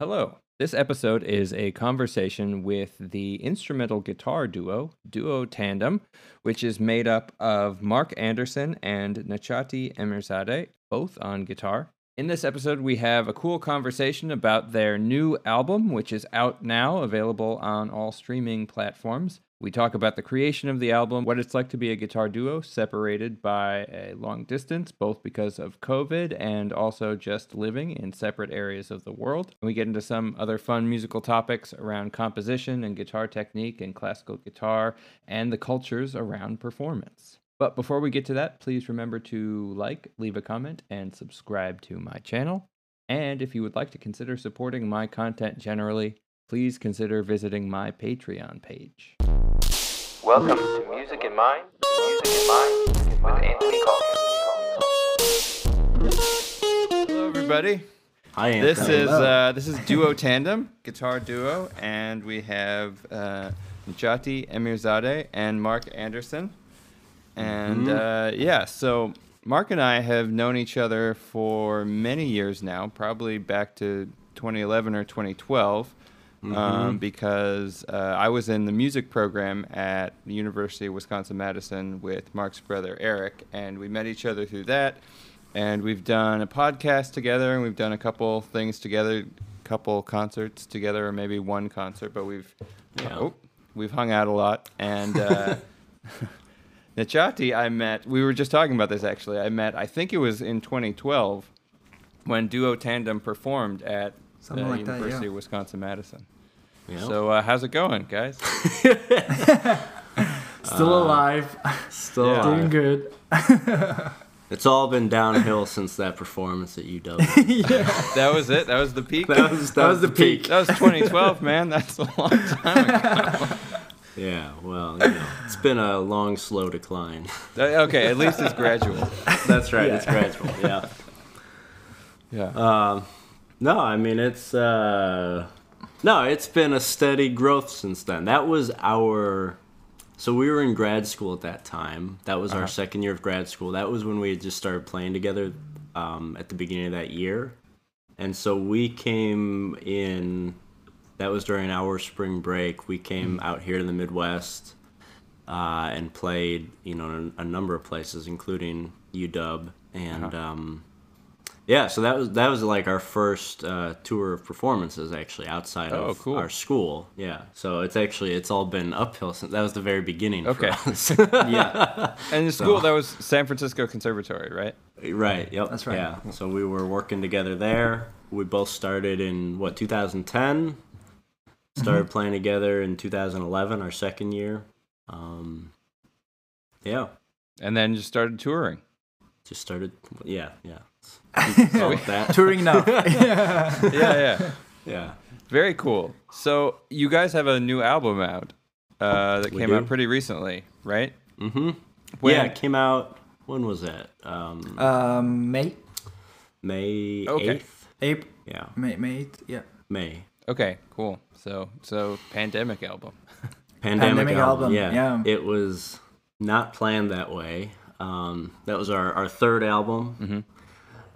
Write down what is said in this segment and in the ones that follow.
Hello. This episode is a conversation with the instrumental guitar duo, Duo Tandem, which is made up of Mark Anderson and Najati Emirzadeh, both on guitar. In this episode, we have a cool conversation about their new album, which is out now, available on all streaming platforms. We talk about the creation of the album, what it's like to be a guitar duo separated by a long distance, both because of COVID and also just living in separate areas of the world. And we get into some other fun musical topics around composition and guitar technique and classical guitar and the cultures around performance. But before we get to that, please remember to like, leave a comment, and subscribe to my channel. And if you would like to consider supporting my content generally, please consider visiting my Patreon page. Welcome to Music in Mind, Music in Mind with Anthony Calkin. Hello, everybody. Hi, Anthony. This is uh, this is duo tandem, guitar duo, and we have uh, Jati Emirzadeh and Mark Anderson. And uh, yeah, so Mark and I have known each other for many years now, probably back to 2011 or 2012 um, because uh, I was in the music program at the University of Wisconsin Madison with Mark's brother Eric, and we met each other through that. And we've done a podcast together, and we've done a couple things together, couple concerts together, or maybe one concert. But we've Yeah. oh, we've hung out a lot. And uh, Najati, I met. We were just talking about this actually. I met. I think it was in 2012 when Duo Tandem performed at Something the like that, yeah. University of Wisconsin Madison. Yeah. So uh, how's it going, guys? Still alive, Still, Yeah. doing good. it's all been downhill since that performance at UW. yeah. that was it. That was the peak. that was that, was the peak. That was 2012, man. That's a long time ago. Yeah, well, you know, it's been a long, slow decline. Uh, Okay, at least it's gradual. That's right. It's gradual. Yeah. Yeah. Um, no, I mean it's uh, no, it's been a steady growth since then. That was our. So we were in grad school at that time. That was our second year of grad school. That was when we had just started playing together um, at the beginning of that year, and so we came in. That was during our spring break. We came out here to the Midwest uh, and played, you know, a, a number of places, including UW, and um, yeah, so that was that was like our first uh, tour of performances actually outside Oh, of cool. our school. Yeah, so it's actually it's all been uphill since that was the very beginning. Okay. for us. Yeah, And the school, that was San Francisco Conservatory, right? right. Yep. That's right. Yeah. So we were working together there. We both started in what 2010. Started playing together in 2011, our second year. Um, yeah, And then just started touring. just started. Yeah, yeah. So So we- that. touring now. yeah, yeah. Yeah. Very cool. So you guys have a new album out uh, that We came do. out pretty recently, right? Mm-hmm. When- Yeah, it came out. When was that? Um, um, May, May Okay. 8th? April, Yeah, May, May, eighth, yeah. May. Okay, cool. So so pandemic album. Pandemic, Pandemic album. album, Yeah. yeah. It was not planned that way. Um, that was our, our third album.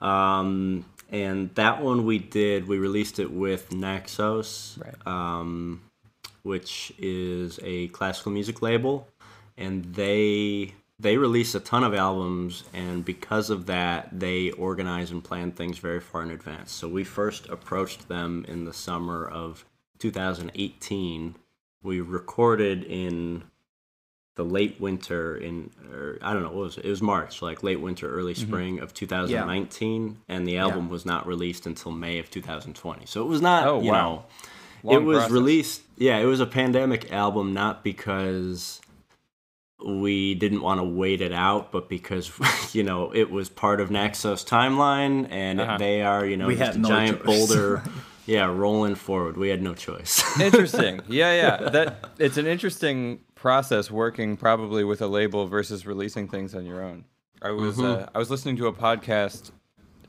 Um, and that one we did, we released it with Naxos, Right. um, which is a classical music label. And they they release a ton of albums and because of that they organize and plan things very far in advance so we first approached them in the summer of 2018 we recorded in the late winter in or i don't know what was it it was march like late winter early spring of 2019 and the album was not released until may of 2020 so it was not Oh, you wow. know Long it was process. released yeah it was a pandemic album not because we didn't want to wait it out but because you know it was part of naxos timeline and Uh-huh. they are you know We just a no giant choice. boulder yeah rolling forward we had no choice Interesting. Yeah, yeah. That it's an interesting process working probably with a label versus releasing things on your own. I was Mm-hmm. uh, I was listening to a podcast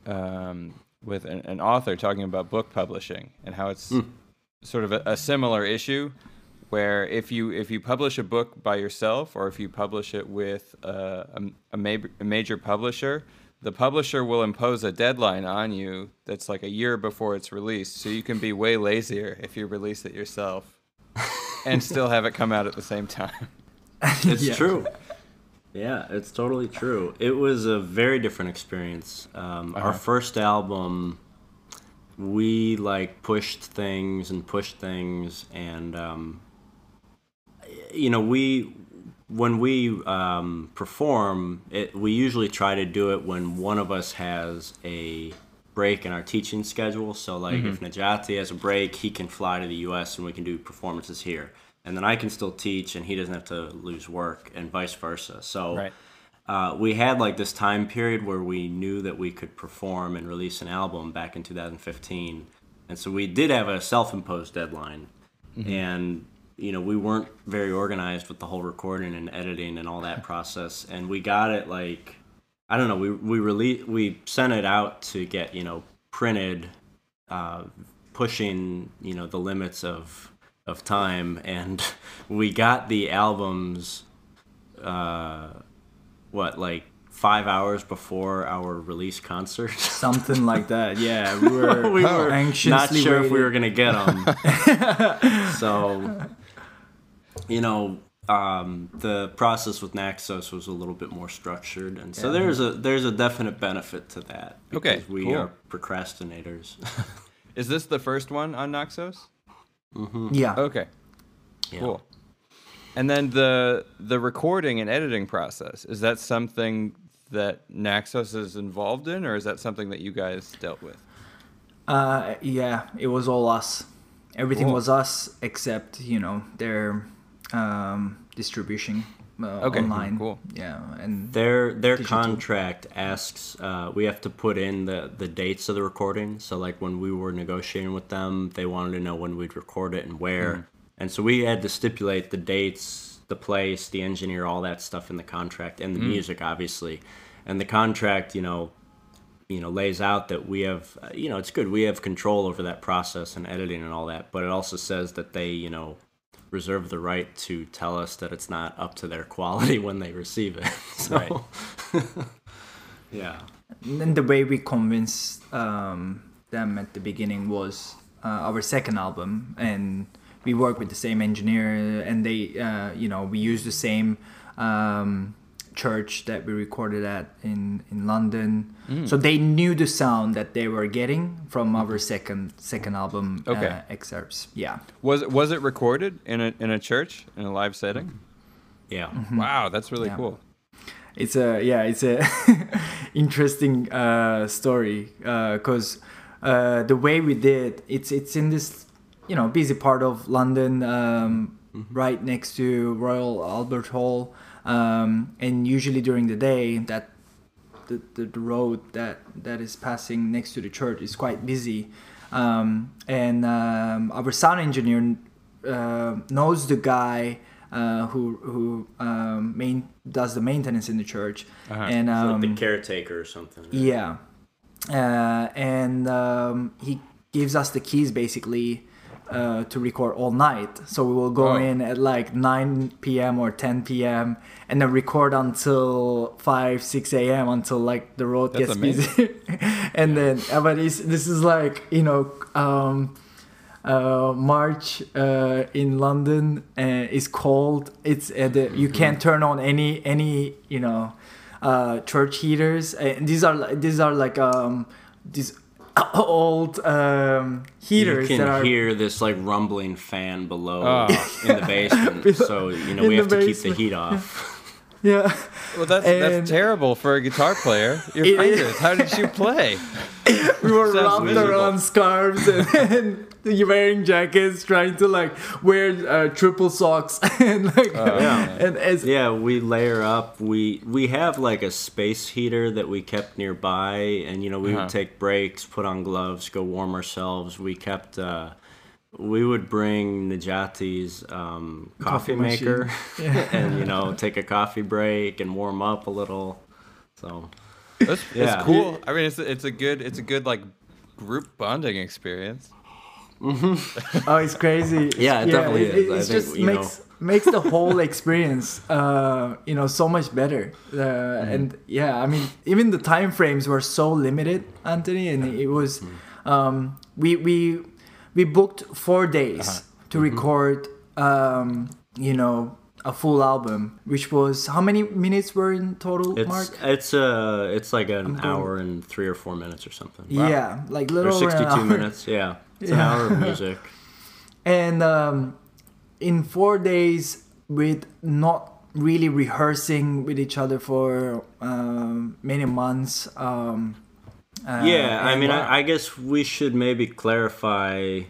um, with an, an author talking about book publishing and how it's Hmm. sort of a, a similar issue where if you if you publish a book by yourself or if you publish it with uh, a, a, ma- a major publisher the publisher will impose a deadline on you that's like a year before it's released, so you can be way lazier if you release it yourself and still have it come out at the same time. It's Yeah. true. Yeah, it's totally true. It was a very different experience. Um, Our Uh-huh. first album, we like pushed things and pushed things, and um, you know, we when we um, perform, it, we usually try to do it when one of us has a break in our teaching schedule. So, like, if Najati has a break, he can fly to the U.S. and we can do performances here, and then I can still teach, and he doesn't have to lose work, and vice versa. So, Right. uh, we had like this time period where we knew that we could perform and release an album back in 2015 and so we did have a self-imposed deadline and you know we weren't very organized with the whole recording and editing and all that process and we got it like i don't know we we release we sent it out to get you know printed uh, pushing you know the limits of of time and we got the albums uh what like five hours before our release concert? Something like that. Yeah, we were, we were anxiously not sure if we were gonna get them so you know um, the process with Naxos was a little bit more structured, and so there's a there's a definite benefit to that. Okay, we cool. are procrastinators. Is this the first one on Naxos? Yeah. Okay, Yeah. cool. And then the the recording and editing process is that something that Naxos is involved in, or is that something that you guys dealt with? Uh, yeah, it was all us. Everything Cool. was us except you know their um, distribution uh, Okay, online. cool. Yeah, and Their their Digital. contract asks uh, we have to put in the the dates of the recording. So like when we were negotiating with them, they wanted to know when we'd record it and where, and so we had to stipulate the dates, the place, the engineer, all that stuff in the contract, and the music obviously, and the contract, you know. You know, lays out that we have, uh, you know, it's good. We have control over that process and editing and all that. But it also says that they, you know, reserve the right to tell us that it's not up to their quality when they receive it. So, Right. yeah. then the way we convinced um, them at the beginning was uh, our second album, and we work with the same engineer, and they, uh, you know, we use the same um, church that we recorded at in in London. Mm. So they knew the sound that they were getting from our second second album Okay. uh, excerpts. Yeah. Was was it recorded in a in a church in a live setting? Yeah. Wow, that's really Yeah. cool. it's a yeah it's a interesting uh, story because uh, the way we did it's it's in this you know busy part of London um, right next to Royal Albert Hall um, and usually during the day that the, the, the road that that is passing next to the church is quite busy um, and um, our sound engineer uh, knows the guy uh, who who um, main does the maintenance in the church Uh-huh. and um, like the caretaker or something. yeah uh, and um, he gives us the keys basically uh, to record all night so we will go Oh. in at like 9 p.m or 10 p.m and then record until 5 6 a.m until like the road That's gets amazing. busy and then uh, but it's, this is like you know um, uh, March uh, in London uh, is cold. It's uh, the, you can't turn on any any you know uh, church heaters. And these are these are like um, these old um, You can that are hear this like rumbling fan below Oh. in the basement. so, you know, In we have to keep the heat off. yeah. Well, that's And- that's terrible for a guitar player. Your It is. fingers. How did you play? we were Sounds wrapped miserable. around scarves and, and you're wearing jackets, trying to like wear uh, triple socks and like Yeah. and as Yeah, we layer up. We we have like a space heater that we kept nearby, and you know we Uh-huh. would take breaks, put on gloves, go warm ourselves. We kept. Uh, we would bring Najati's um, coffee, Coffee machine. maker, and you know take a coffee break and warm up a little. So That's, Yeah. it's cool. I mean, it's it's a good it's a good like group bonding experience. oh, it's crazy. Yeah, it definitely it, is. It, I it think, just you makes makes the whole experience, uh, you know, so much better. Uh, Mm-hmm. And yeah, I mean, even the time frames were so limited, Anthony, and it was, Mm-hmm. um, we we we booked four days Uh-huh. to Mm-hmm. record, um, you know. A full album, which was how many minutes were in total, It's Mark? it's uh it's like an going- hour and three or four minutes or something. Yeah, like Or little over an sixty two hour. minutes. Yeah, it's an hour of music. and um, in four days with not really rehearsing with each other for um, many months um, uh, yeah, I mean, I, I guess we should maybe clarify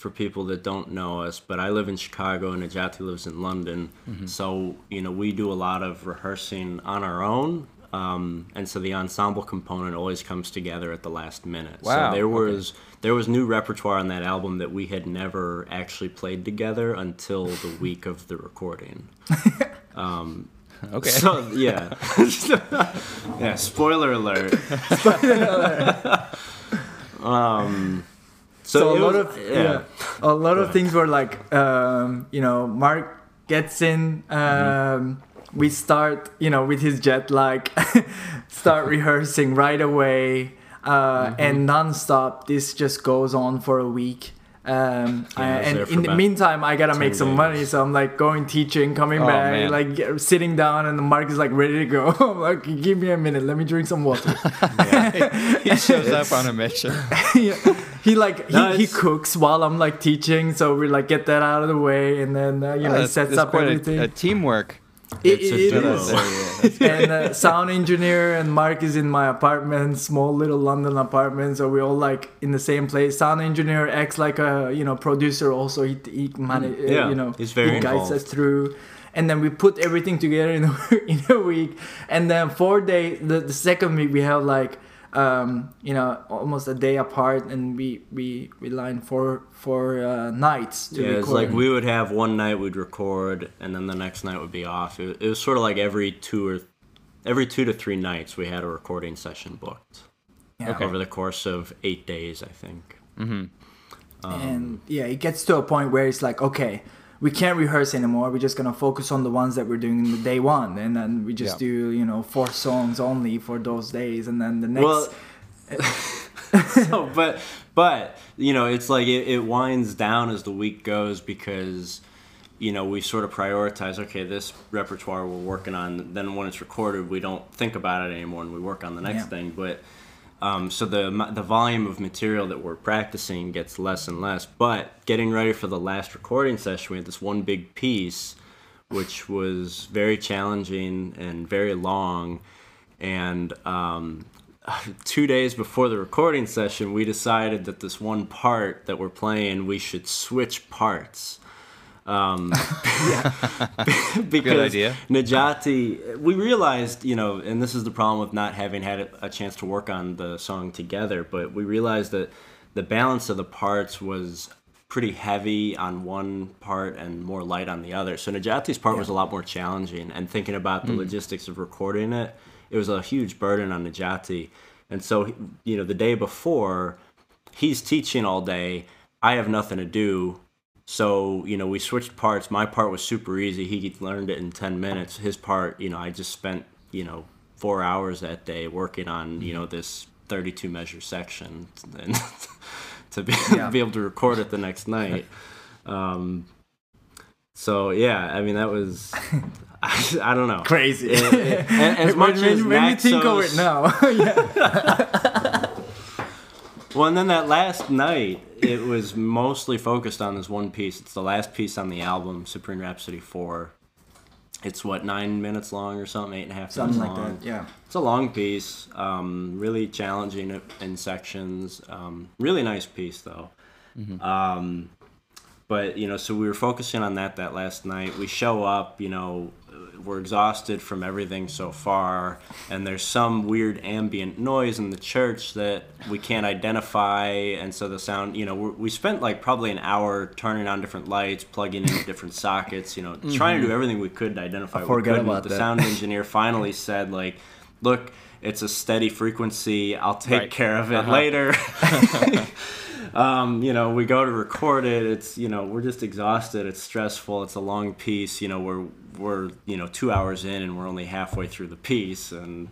for people that don't know us, but I live in Chicago and Najati lives in London. Mm-hmm. So, you know, we do a lot of rehearsing on our own. Um, and so the ensemble component always comes together at the last minute. Wow, So there okay. was there was new repertoire on that album that we had never actually played together until the week of the recording. Okay. So yeah, yeah. Spoiler alert. um, so, so a lot was- of yeah. a lot of things were like um, you know Mark gets in um, we start you know with his jet lag start rehearsing right away uh, and nonstop this just goes on for a week um, Yeah, I and in the meantime I gotta make some days. money so I'm like going teaching coming Oh, back man. like sitting down and Mark is like ready to go I'm like give me a minute let me drink some water he shows up on a mission. he, he like he, No, he cooks while I'm like teaching, so we like get that out of the way, and then uh, you know he sets up quite a- everything. A, teamwork. It- It's a it is. and uh, sound engineer and Mark is in my apartment, small little London apartment, so we all like in the same place. Sound engineer acts like a you know producer, also he he manage, Mm, Yeah, you know he's very he guides us through. And then we put everything together in a, in a week, and then four days. The, the second week we have like um, you know almost a day apart, and we we we line four four uh, nights to yeah, record. it's like we would have one night we'd record, and then the next night would be off. It, it was sort of like every two or every two to three nights we had a recording session booked Yeah. over the course of eight days, I think. Um, and yeah it gets to a point where it's like okay we can't rehearse anymore we're just gonna focus on the ones that we're doing in the day one and then we just Yeah. do you know four songs only for those days and then the next Well, so, but but you know, it's like it, it winds down as the week goes because you know we sort of prioritize. Okay, this repertoire we're working on. Then when it's recorded, we don't think about it anymore, and we work on the next Yeah. thing. But um, so the the volume of material that we're practicing gets less and less. But getting ready for the last recording session, we had this one big piece, which was very challenging and very long. And um, two days before the recording session, we decided that this one part that we're playing, we should switch parts. Um, because idea. Najati, we realized, you know, and this is the problem with not having had a chance to work on the song together, but we realized that the balance of the parts was pretty heavy on one part and more light on the other. So Najati's part was a lot more challenging, and thinking about the logistics of recording it, it was a huge burden on Najati. And so, you know, the day before, he's teaching all day. I have nothing to do. So, you know, we switched parts. My part was super easy. He learned it in 10 minutes. His part, you know, I just spent, you know, four hours that day working on, you know, this 32 measure section and to be, Yeah. be able to record it the next night. Um, so, yeah, I mean, that was, I, I don't know. crazy It- it- as much when, as when you think of it now yeah Well, and then that last night, it was mostly focused on this one piece. It's the last piece on the album, Supreme Rhapsody 4. It's what, nine minutes long or something, eight and a half something minutes like long. that yeah It's a long piece, um, really challenging in sections. Um, really nice piece, though. Um, but you know, so we were focusing on that that last night. We show up, you know, we're exhausted from everything so far, and there's some weird ambient noise in the church that we can't identify, and so the sound, you know, we we spent like probably an hour turning on different lights, plugging in different sockets, you know, trying to do everything we could to identify. I forgot about the that. sound engineer finally said, like, look. It's a steady frequency. I'll take Right. care of it Uh-huh. later. um, you know, we go to record it. It's you know, we're just exhausted. It's stressful. It's a long piece. You know, we're we're you know two hours in and we're only halfway through the piece, and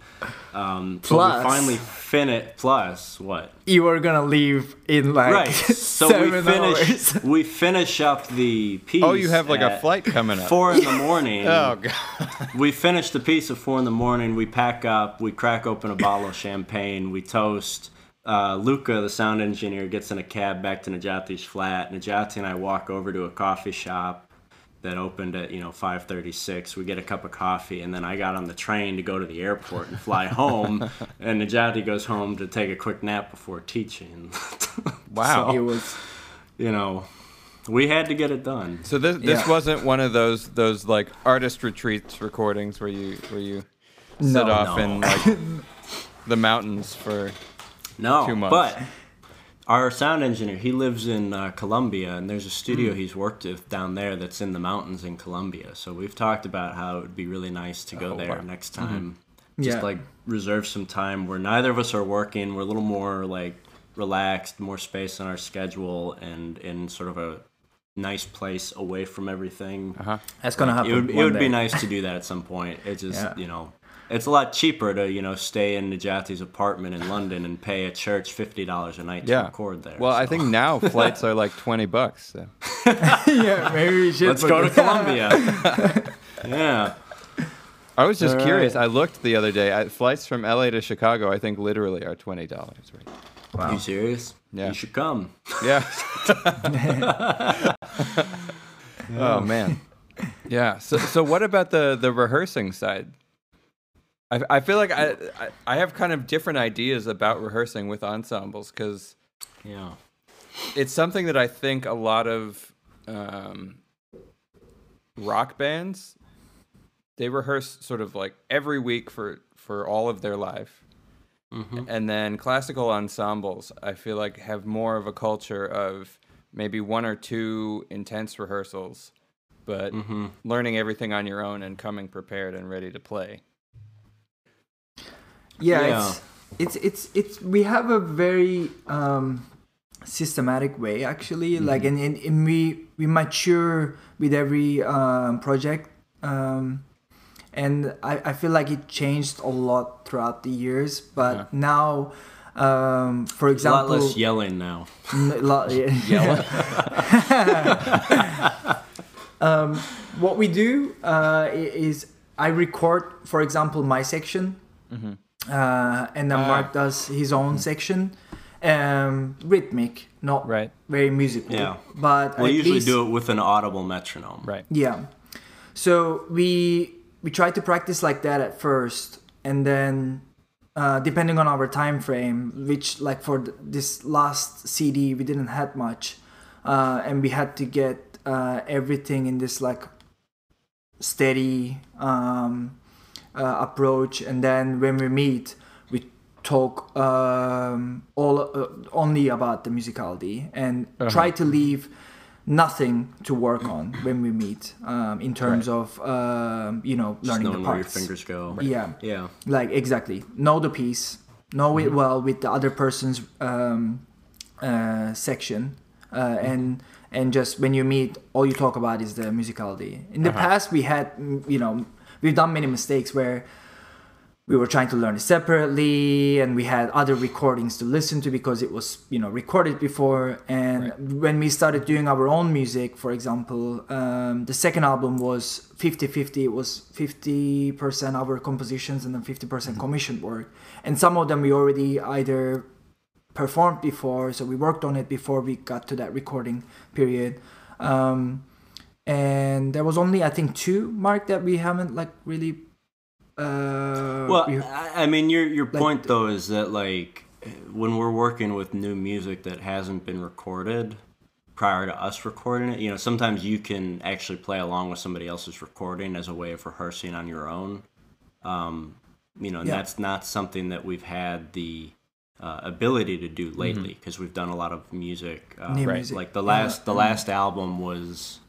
um, so Plus- we finally fin it. Plus, what? You were gonna leave in like Right. So seven we finish. hours. we finish up the piece. Oh, you have like a flight coming up. Four in the morning. Oh god. we finish the piece at four in the morning. We pack up. We crack open a bottle of champagne. We toast. Uh, Luca, the sound engineer, gets in a cab back to Najati's flat. Najati and I walk over to a coffee shop that opened at you know 5:36. We get a cup of coffee, and then I got on the train to go to the airport and fly home. and Najati goes home to take a quick nap before teaching. Wow. It was you know, we had to get it done. So this this Yeah. wasn't one of those those like artist retreats recordings where you where you sit No. off No. in like the mountains for No, Two months. but our sound engineer, he lives in uh, Colombia, and there's a studio he's worked with down there that's in the mountains in Colombia. So we've talked about how it would be really nice to go Oh, there wow. next time. Just Yeah. like reserve some time where neither of us are working. We're a little more like relaxed, more space on our schedule, and in sort of a nice place away from everything. uh-huh. that's gonna happen. It would, it one would be nice to do that at some point. It just, Yeah. you know, it's a lot cheaper to, you know, stay in Najati's apartment in London and pay a church fifty dollars a night to Yeah. record there. Well, I think now flights are like 20 bucks. So. yeah, maybe we should. let's go to it- Colombia. yeah, I was just All curious. right. I looked the other day. I, flights from LA to Chicago, I think literally are twenty dollars. Right? Wow. you serious? Yeah. you should come. Yeah. oh man. Yeah. So so what about the the rehearsing side? I I feel like I I, I have kind of different ideas about rehearsing with ensembles because Yeah, it's something that I think a lot of um, rock bands they rehearse sort of like every week for for all of their life. And then classical ensembles, I feel like have more of a culture of maybe one or two intense rehearsals, but learning everything on your own and coming prepared and ready to play. Yeah, Yeah. It's, it's it's it's we have a very um systematic way actually like and, and, and we we mature with every um project um and I, I feel like it changed a lot throughout the years but Yeah. now um for a lot example less yelling now. N- lo- yeah. um, what we do uh, is I record, for example, my section, uh, and then Ah. Mark does his own section, um, rhythmic, not Right. very musical. Yeah. but We usually least- do it with an audible metronome. Right. yeah. So we we try to practice like that at first, and then uh, depending on our time frame, which like for th- this last CD we didn't had much, uh, and we had to get uh, everything in this like steady um, uh, approach, and then when we meet, we talk um, all uh, only about the musicality and Uh-huh. try to leave nothing to work on when we meet um, in terms of um, you know Just learning the knowing where your fingers go. Yeah, Yeah. like exactly know the piece, know Mm-hmm. it well with the other person's um, uh, section, uh, Mm-hmm. and and just when you meet, all you talk about is the musicality. In the Uh-huh. past, we had you know we've done many mistakes where we were trying to learn it separately and we had other recordings to listen to because it was you know recorded before. And when we started doing our own music for example um, the second album was 50-50 it was 50% our compositions and then 50% commissioned work. And some of them we already either performed before so we worked on it before we got to that recording period. Um, and there was only i think two mark that we haven't like really uh, Well, we- I, I mean, your your Like- point though is that like when we're working with new music that hasn't been recorded prior to us recording it, you know, sometimes you can actually play along with somebody else's recording as a way of rehearsing on your own. Um, you know, and Yeah. that's not something that we've had the uh, ability to do lately because we've done a lot of music. Uh, New Right. music. Like the last the last album was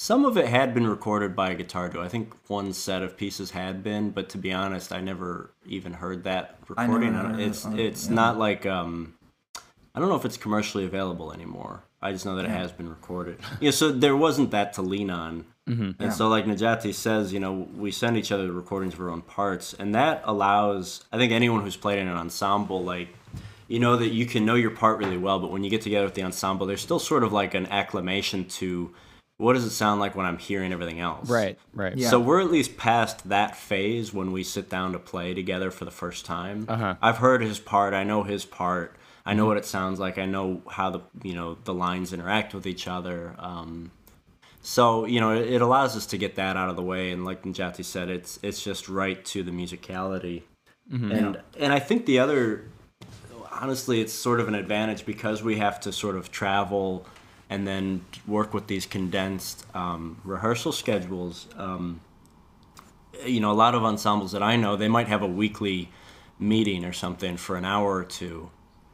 some of it had been recorded by a guitar duo. I think one set of pieces had been, but to be honest, I never even heard that recording. I it. it's it's yeah. not like um I don't know if it's commercially available anymore. I just know that it has been recorded. yeah, so there wasn't that to lean on. Mm-hmm. And so, like Najati says, you know, we send each other the recordings of our own parts, and that allows, I think, anyone who's played in an ensemble, like, you know, that you can know your part really well, but when you get together with the ensemble, there's still sort of like an acclamation to what does it sound like when I'm hearing everything else? Right, right. Yeah. So we're at least past that phase when we sit down to play together for the first time. Uh-huh. I've heard his part. I know his part. I know what it sounds like. I know how the you know the lines interact with each other. Um, so you know it, it allows us to get that out of the way. And like Najati said, it's it's just right to the musicality. And and I think the other, honestly, it's sort of an advantage because we have to sort of travel and then work with these condensed um, rehearsal schedules. Um, you know, a lot of ensembles that I know, they might have a weekly meeting or something for an hour or two.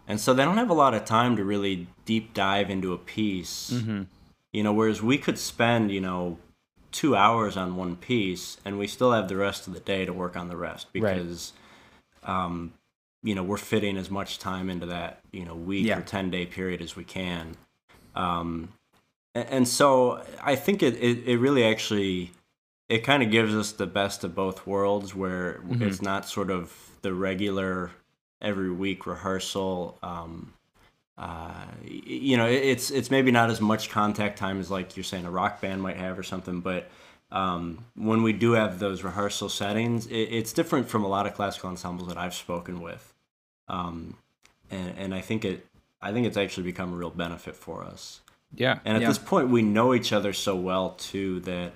And so they don't have a lot of time to really deep dive into a piece. You know, whereas we could spend, you know, two hours on one piece and we still have the rest of the day to work on the rest because, um, you know, we're fitting as much time into that, you know, week Yeah. or 10 day period as we can. Um, a- and so I think it, it, it really actually it kind of gives us the best of both worlds where it's not sort of the regular every week rehearsal. Um, uh, you know it's it's maybe not as much contact time as like you're saying a rock band might have or something but um, when we do have those rehearsal settings it, it's different from a lot of classical ensembles that I've spoken with. Um, and, and I think it I think it's actually become a real benefit for us Yeah. and at Yeah. this point, we know each other so well too that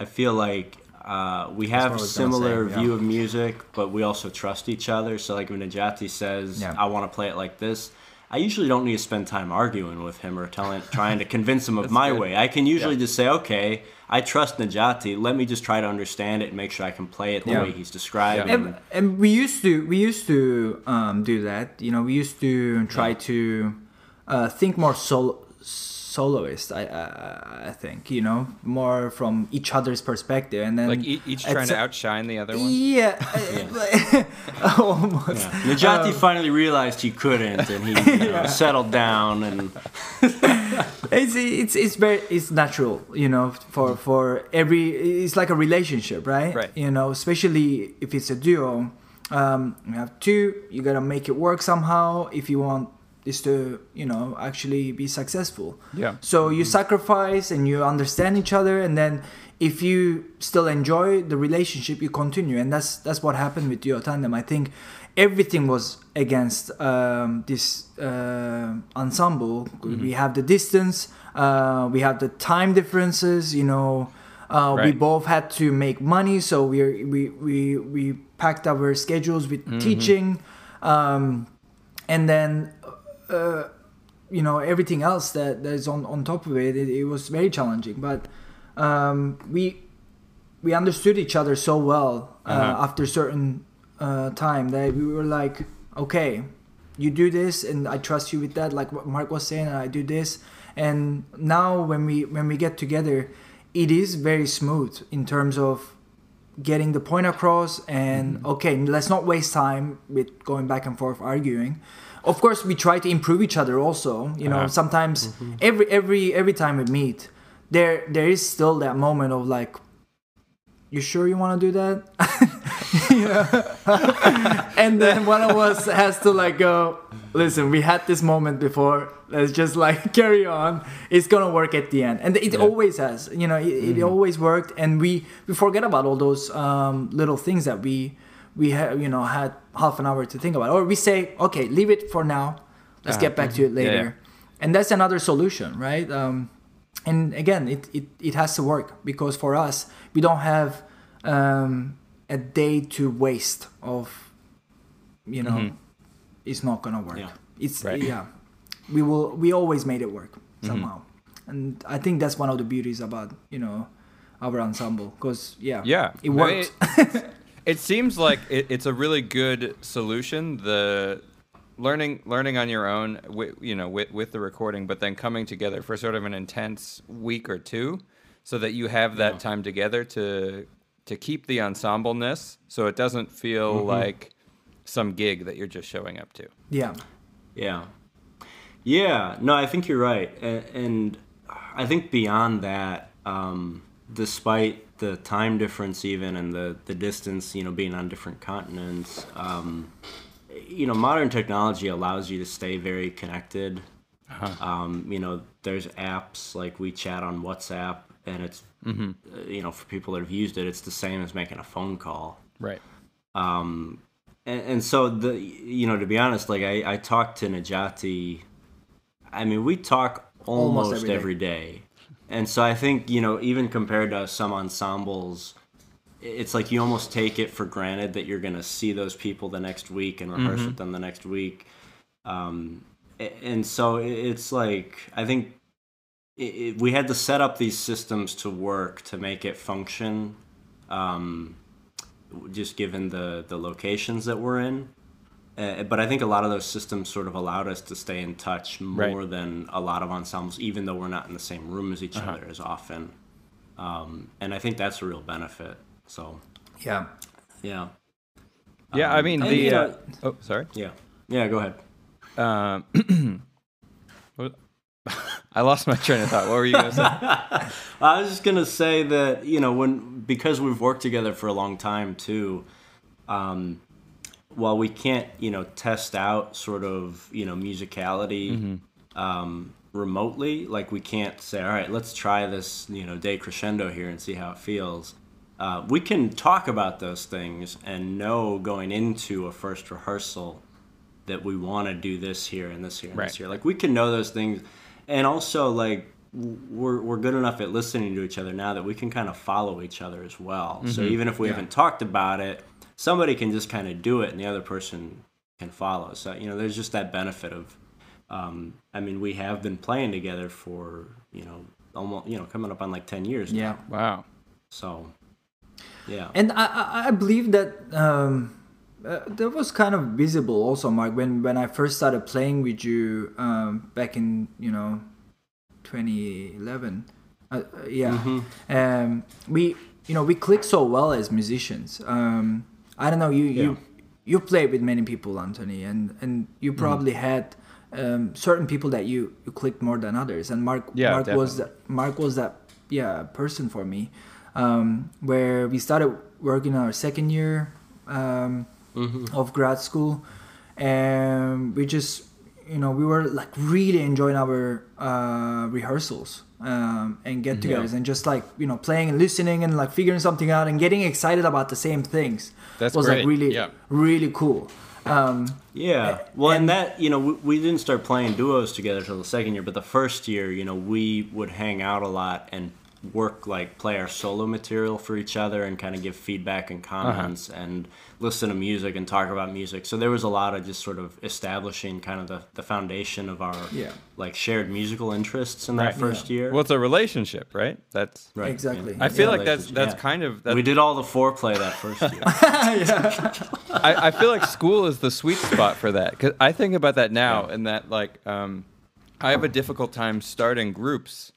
I feel like uh, we have was gonna similar say, yeah. view of music, but we also trust each other. So like when Najati says, Yeah. "I want to play it like this," I usually don't need to spend time arguing with him or telling, trying to convince him of my good. way. I can usually just say, "Okay, I trust Najati. Let me just try to understand it and make sure I can play it the Yeah. way he's describing." Yeah. and, and we used to we used to um, do that you know we used to try to uh, think more solo soloist I, I I think you know more from each other's perspective and then like e- each trying to outshine the other one. yeah, almost. Yeah. Najati Um, finally realized he couldn't, and he you know, settled down and it's it's it's very it's natural you know for for every it's like a relationship right? Right. you know especially if it's a duo um you have two you gotta make it work somehow. If you want this to you know actually be successful. Yeah. so you sacrifice and you understand each other and then if you still enjoy the relationship you continue. And that's that's what happened with Duo Tandem. I think everything was against um, this uh, ensemble. We have the distance uh, we have the time differences you know uh, we both had to make money so we we we, we packed our schedules with teaching um, and then uh, you know everything else that, that is on, on top of it, it it was very challenging. But um, we we understood each other so well uh, Uh-huh. after certain uh, time that we were like okay you do this and i trust you with that like what mark was saying and i do this. And now when we when we get together it is very smooth in terms of getting the point across and okay let's not waste time with going back and forth arguing of course we try to improve each other also you know Uh-huh. sometimes every every every time we meet there there is still that moment of like you sure you want to do that? Yeah. and then one of us has to like go listen we had this moment before. Let's just like carry on. It's gonna work at the end. And it always has you know it, it always worked. And we we forget about all those um, little things that we we have you know had half an hour to think about or we say okay leave it for now. Let's Uh-huh. get back to it later. yeah. and that's another solution right? Um, and again it, it, it has to work because for us we don't have um, a day to waste of you know it's not gonna work. Yeah. it's Right. yeah. We will we always made it work somehow. And i think that's one of the beauties about you know our ensemble because yeah Yeah, it worked. It, it seems like it, it's a really good solution. The learning learning on your own, wi- you know, with with the recording, but then coming together for sort of an intense week or two, so that you have that time together to to keep the ensembleness, so it doesn't feel like some gig that you're just showing up to. yeah Yeah. Yeah, no, I think you're right, and, and I think beyond that, um, despite the time difference, even and the the distance, you know, being on different continents, um, you know, modern technology allows you to stay very connected. Uh-huh. Um, you know, there's apps like we chat on WhatsApp, and it's Mm-hmm. uh, you know for people that have used it, it's the same as making a phone call. Right. Um, and, and so the you know to be honest, like I I talked to Najati. I mean, we talk almost, Almost every every day, and so I think you know even compared to some ensembles, it's like you almost take it for granted that you're gonna see those people the next week and rehearse with them the next week. Um, and so it's like I think it, it, we had to set up these systems to work to make it function. Um, just given the the locations that we're in. Uh, but I think a lot of those systems sort of allowed us to stay in touch more Right. than a lot of ensembles, even though we're not in the same room as each Uh-huh. other as often. Um, and I think that's a real benefit. So Yeah. yeah, Yeah, I Um, mean the. you know- uh, oh, sorry. yeah, yeah. Go ahead. Um, I lost my train of thought. What were you gonna say? I was just gonna say that you know when because we've worked together for a long time too. Um, while we can't you know test out sort of you know musicality um, remotely, like we can't say all right, let's try this you know day crescendo here and see how it feels. Uh, we can talk about those things and know going into a first rehearsal that we want to do this here and this here and Right. this here. Like we can know those things, and also like we're we're good enough at listening to each other now that we can kind of follow each other as well. So even if we Yeah. haven't talked about it, somebody can just kind of do it, and the other person can follow. So you know, there's just that benefit of. Um, I mean, we have been playing together for you know almost you know coming up on like ten years. Yeah. Now. Wow. So. Yeah. And I, I, I believe that um, uh, that was kind of visible also, Mark, when, when I first started playing with you um, back in, you know, 2011. Uh, uh, yeah. Mm-hmm. Um, we, you know, we click so well as musicians. Um, I don't know, you, Yeah. you, you played with many people, Anthony, and, and you Mm-hmm. probably had um, certain people that you, you clicked more than others. And Mark, Yeah, Mark was definitely. that, Mark was that, yeah, person for me um, where we started working our second year um, of grad school, and we just, you know, we were like really enjoying our uh, rehearsals um, and get-togethers, and just like you know, playing and listening and like figuring something out and getting excited about the same things. That's was great, like really, yeah. really cool. Um, Yeah. Well, and, that, you know, we, we didn't start playing duos together till the second year, but the first year, you know, we would hang out a lot and work, like, play our solo material for each other and kind of give feedback and comments and listen to music and talk about music. So there was a lot of just sort of establishing kind of the, the foundation of our, Yeah. like, shared musical interests in that Right. first year. Well, it's a relationship, right? That's. Right, Exactly. I feel Yeah, like that's that's yeah. kind of. That's, we did all the foreplay that first year. I, I feel like school is the sweet spot for that because I think about that now and that like um, I have a difficult time starting groups,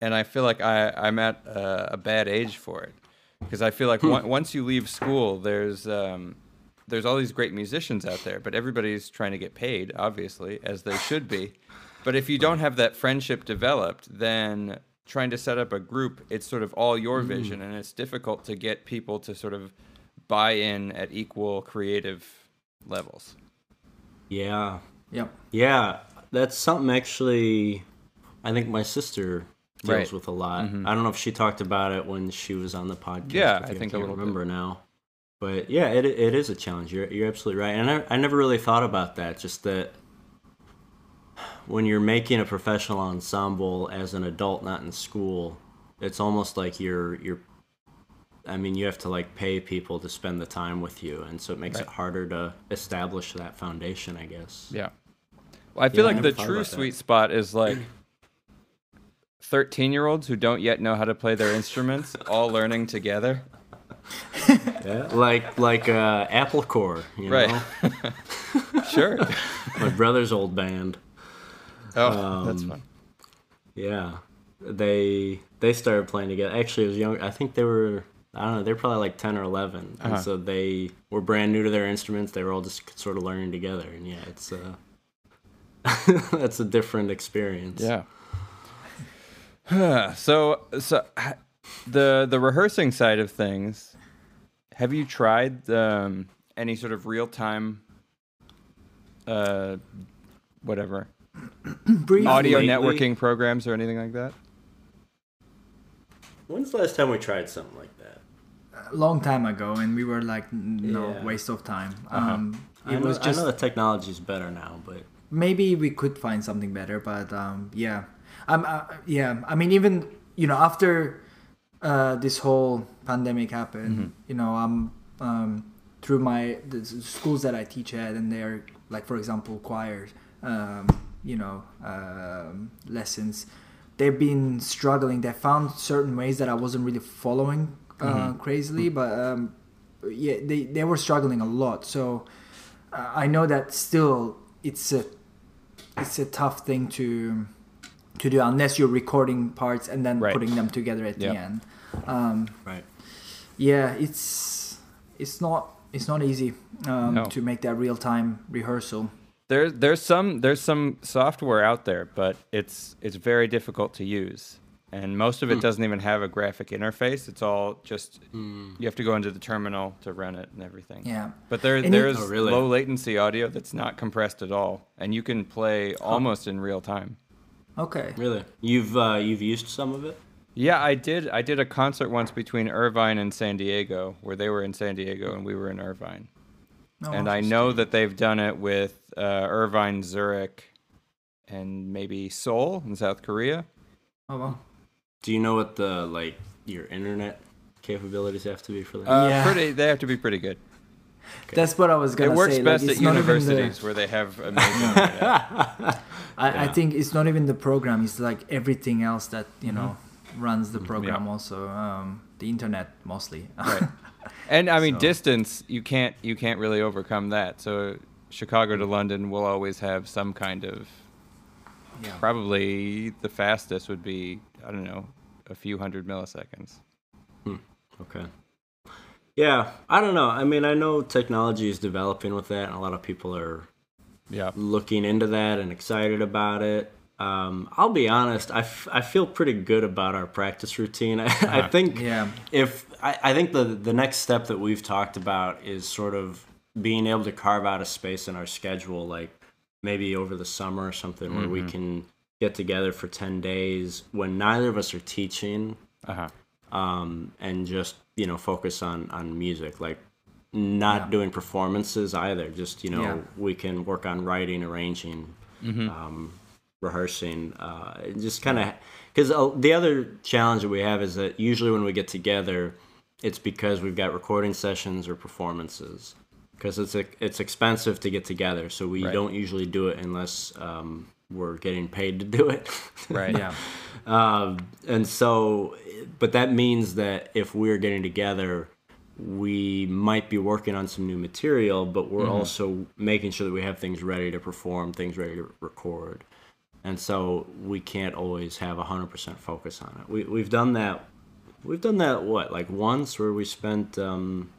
and I feel like I I'm at a, a bad age for it because I feel like on- once you leave school, there's um, there's all these great musicians out there, but everybody's trying to get paid, obviously, as they should be. But if you don't have that friendship developed, then trying to set up a group, it's sort of all your vision, and it's difficult to get people to sort of buy in at equal creative levels. yeah. Yep. Yeah, that's something actually I think my sister deals Right. with a lot. Mm-hmm. I don't know if she talked about it when she was on the podcast. Yeah, with I think I little bit. remember now. But yeah, it it is a challenge. You're you're absolutely right. And I I never really thought about that. Just that when you're making a professional ensemble as an adult, not in school, it's almost like you're you're. I mean, you have to like pay people to spend the time with you, and so it makes Right. it harder to establish that foundation, I guess. Yeah. Well, I feel Yeah, like never the true sweet spot is like 13 year olds who don't yet know how to play their instruments all learning together. Yeah, like like uh, Apple Core, you Right. know, Sure. my brother's old band. Oh, that's Um, fun. Yeah, they they started playing together. Actually, it was young. I think they were I don't know. They're probably like ten or 11 Uh-huh. and so they were brand new to their instruments. They were all just sort of learning together, and yeah, it's uh, that's a different experience. Yeah. so so the the rehearsing side of things, have you tried um, any sort of real time uh whatever Briefly. audio Lately? networking programs or anything like that? When's the last time we tried something like that? a long time ago, and we were like, no, Yeah. waste of time. Uh-huh. Um, I it know, was just I know the technology's better now, but maybe we could find something better, but um, yeah, um, uh, yeah. I mean, even you know, after uh, this whole pandemic happened, Mm-hmm. you know, I'm um, through my the schools that I teach at, and they're like, for example, choirs, um, you know, um, lessons. They've been struggling. They found certain ways that I wasn't really following uh, Mm-hmm. crazily, but um, yeah, they they were struggling a lot. So uh, I know that still it's a it's a tough thing to to do unless you're recording parts and then Right. putting them together at the end. Um, right. yeah, it's it's not it's not easy um, No. to make that real time rehearsal. There, there's some there's some software out there, but it's it's very difficult to use, and most of it doesn't even have a graphic interface. It's all just you have to go into the terminal to run it and everything. Yeah. But there And it- there's Oh, really? low latency audio that's not compressed at all, and you can play almost in real time. Okay. Really, you've uh, you've used some of it. Yeah, I did. I did a concert once between Irvine and San Diego, where they were in San Diego and we were in Irvine. Oh, and I know that they've done it with uh, Irvine, Zurich, and maybe Seoul in South Korea. Oh well. Do you know what the like your internet capabilities have to be for that? Uh, Yeah. pretty. They have to be pretty good. That's what I was gonna say. It works say. best like, at not even the- universities where they have amazing. internet. I, I think it's not even the program. It's like everything else that you know Mm-hmm. runs the program. Also, um, the internet mostly. Right. And I mean, So- distance. You can't. You can't really overcome that. So Chicago to London will always have some kind of. yeah. Probably the fastest would be I don't know a few hundred milliseconds. Okay. Yeah, I don't know. I mean, I know technology is developing with that, and a lot of people are Yeah. looking into that and excited about it. Um, I'll be honest, I, f- I feel pretty good about our practice routine. I, I think Yeah. if I, I think the the next step that we've talked about is sort of being able to carve out a space in our schedule, like maybe over the summer or something, where we can get together for ten days when neither of us are teaching, Uh huh. um, and just you know focus on on music, like not Yeah. doing performances either. Just you know Yeah. we can work on writing, arranging, um, rehearsing, uh, just kind of because uh, the other challenge that we have is that usually when we get together, it's because we've got recording sessions or performances. Because it's it's expensive to get together, so we Right. don't usually do it unless um, we're getting paid to do it. Right. Yeah. Um, and so, but that means that if we're getting together, we might be working on some new material, but we're also making sure that we have things ready to perform, things ready to record. And so we can't always have 100% focus on it. We, we've done that. We've done that, what, like once where we spent, um,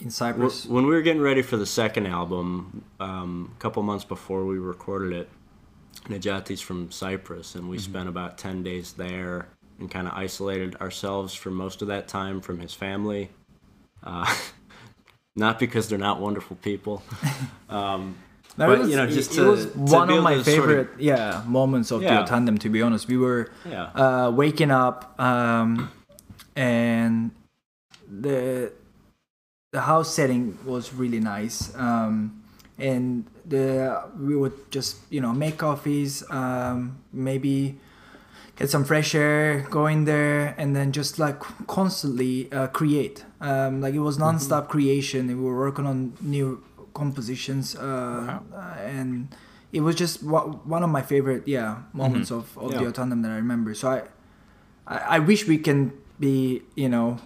In Cyprus. when we were getting ready for the second album, um, a couple months before we recorded it, Najati's from Cyprus, and we spent about 10 days there and kind of isolated ourselves for most of that time from his family. Uh, not because they're not wonderful people. Um, That but, was, you know, just it, to- it was to one of my to sort of- favorite yeah moments of Yeah. the tandem. To be honest, we were yeah. uh, waking up um, and the the house setting was really nice um, and the we would just you know make coffees um, maybe get some fresh air go in there and then just like constantly uh, create um, like it was Mm-hmm. non-stop creation we were working on new compositions uh, uh, and it was just wa- one of my favorite yeah moments of, of Mm-hmm. Yeah. the tandem that i remember so I, I i wish we can be you know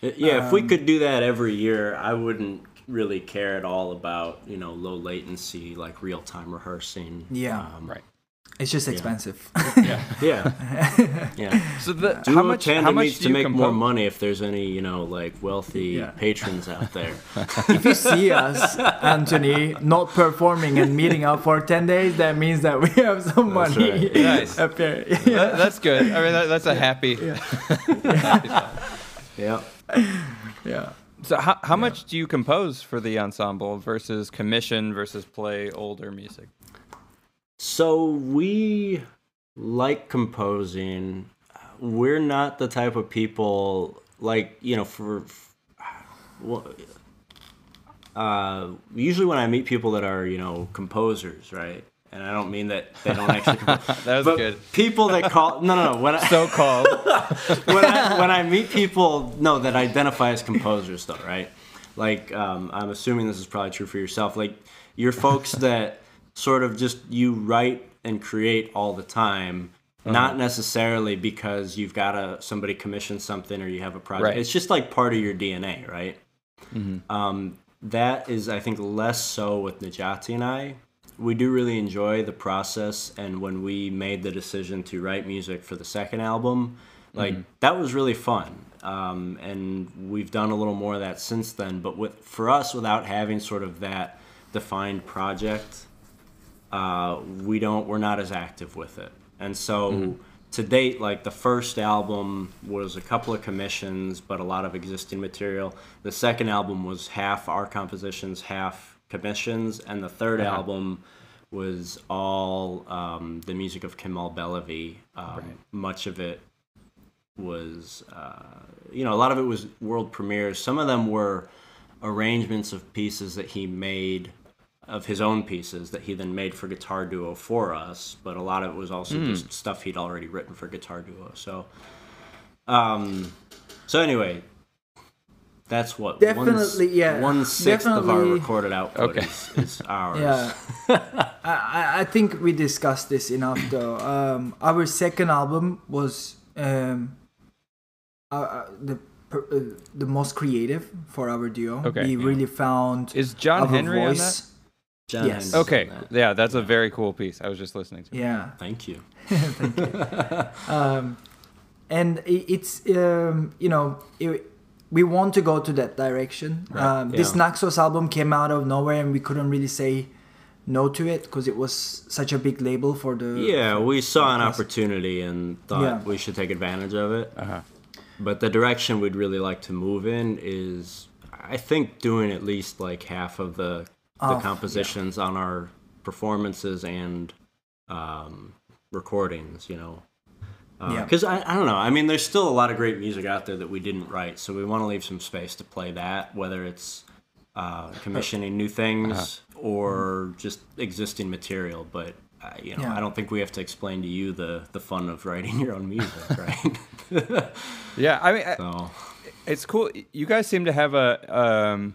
Yeah, if we Um, could do that every year, I wouldn't really care at all about you know low latency like real time rehearsing. Yeah. um, Right. It's just expensive. Yeah. Yeah, yeah. So the Duo how much Tandem how much needs do to you make compose? more money if there's any, you know, like wealthy Yeah. patrons out there. if you see us, Anthony, not performing and meeting up for 10 days, that means that we have some That's money right. Nice. up here. That- that's good. I mean, that, that's a happy. happy thought. Yeah. yeah. So how how much do you compose for the ensemble versus commission versus play older music? So we like composing. We're not the type of people like you know for. well, Uh, usually when I meet people that are you know composers, right? And I don't mean that they don't actually compose. That was but good. people that call no no no when I, So called. when I when I meet people, no, that identify as composers, though, right? Like, um, I'm assuming this is probably true for yourself. Like, you're folks that sort of just you write and create all the time, not necessarily because you've got a somebody commission something or you have a project. Right. It's just like part of your DNA, right? Um, that is, I think, less so with Najati and I. We do really enjoy the process, and when we made the decision to write music for the second album, like that was really fun. Um, and we've done a little more of that since then. But with for us, without having sort of that defined project, uh, we don't we're not as active with it. And so to date like the first album was a couple of commissions but a lot of existing material. The second album was half our compositions half commissions and the 3rd Uh-huh. album was all um, the music of Kemal Belevi um, much of it was uh, you know a lot of it was world premieres. Some of them were arrangements of pieces that he made of his own pieces that he then made for guitar duo for us but a lot of it was also just stuff he'd already written for guitar duo so um so anyway that's what one Definitely, yeah. one sixth of our recorded output Okay. is, is ours Yeah. I, I- I think we discussed this enough though. Um, our second album was um, uh, uh, the per- uh, the most creative for our duo. Okay. We Yeah. really found Is John our Henry on that? Voice. John Yes. Okay, that. yeah, that's a very cool piece. I was just listening to. It. Yeah. thank you um, and it's um, you know it, we want to go to that direction. Um, This. Naxos album came out of nowhere, and we couldn't really say no to it because it was such a big label for the Yeah, we saw an opportunity and thought Yeah. we should take advantage of it. Uh-huh. But the direction we'd really like to move in is, I think, doing at least like half of the the Oh, compositions on our performances and um, recordings. You know, Yeah. because I, I don't know. I mean, there's still a lot of great music out there that we didn't write, so we want to leave some space to play that, whether it's uh, commissioning new things or just existing material. But uh, you know, Yeah. I don't think we have to explain to you the the fun of writing your own music, right? Yeah, I mean, I- it's cool. You guys seem to have a, um,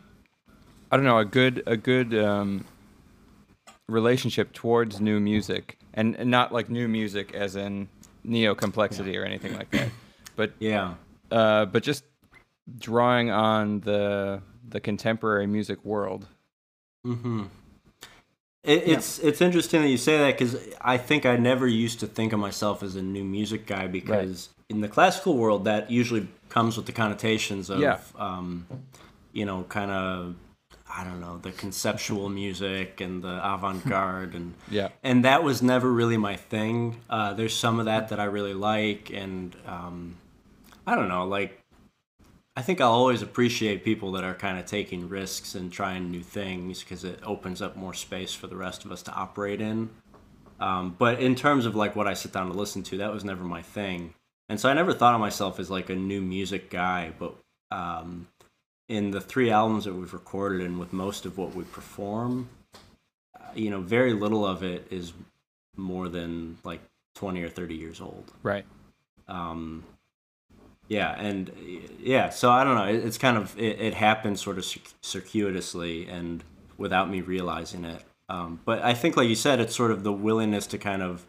I don't know, a good a good um, relationship towards new music, and, and not like new music as in neo complexity or anything like that, but yeah. uh, but just drawing on the the contemporary music world. hmm It, it's it's interesting that you say that because I think I never used to think of myself as a new music guy because in the classical world that usually comes with the connotations of Yeah. um, you know kind of I don't know the conceptual music and the avant garde and Yeah. and that was never really my thing. Uh, there's some of that that I really like, and um, I don't know, like I think I'll always appreciate people that are kind of taking risks and trying new things because it opens up more space for the rest of us to operate in. Um, but in terms of like what I sit down to listen to, that was never my thing, and so I never thought of myself as like a new music guy. But um, in the three albums that we've recorded and with most of what we perform, uh, you know, very little of it is more than like 20 or 30 years old. Right. Um, yeah, and yeah, so I don't know. It, it's kind of it, it happened sort of circuitously and without me realizing it. Um, but I think, like you said, it's sort of the willingness to kind of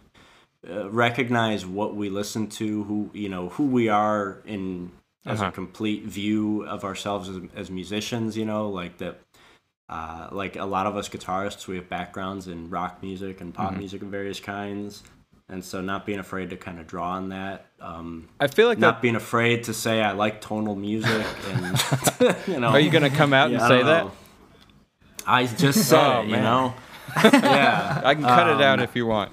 uh, recognize what we listen to, who you know, who we are in as Uh-huh. a complete view of ourselves as, as musicians. You know, like that. uh, like a lot of us guitarists, we have backgrounds in rock music and pop music of various kinds, and so not being afraid to kind of draw on that. Um, I feel like not that. being afraid to say I like tonal music, and you know, Are you gonna come out Yeah, and say that? I just said Oh, it, you know. yeah, I can cut it out Um, if you want.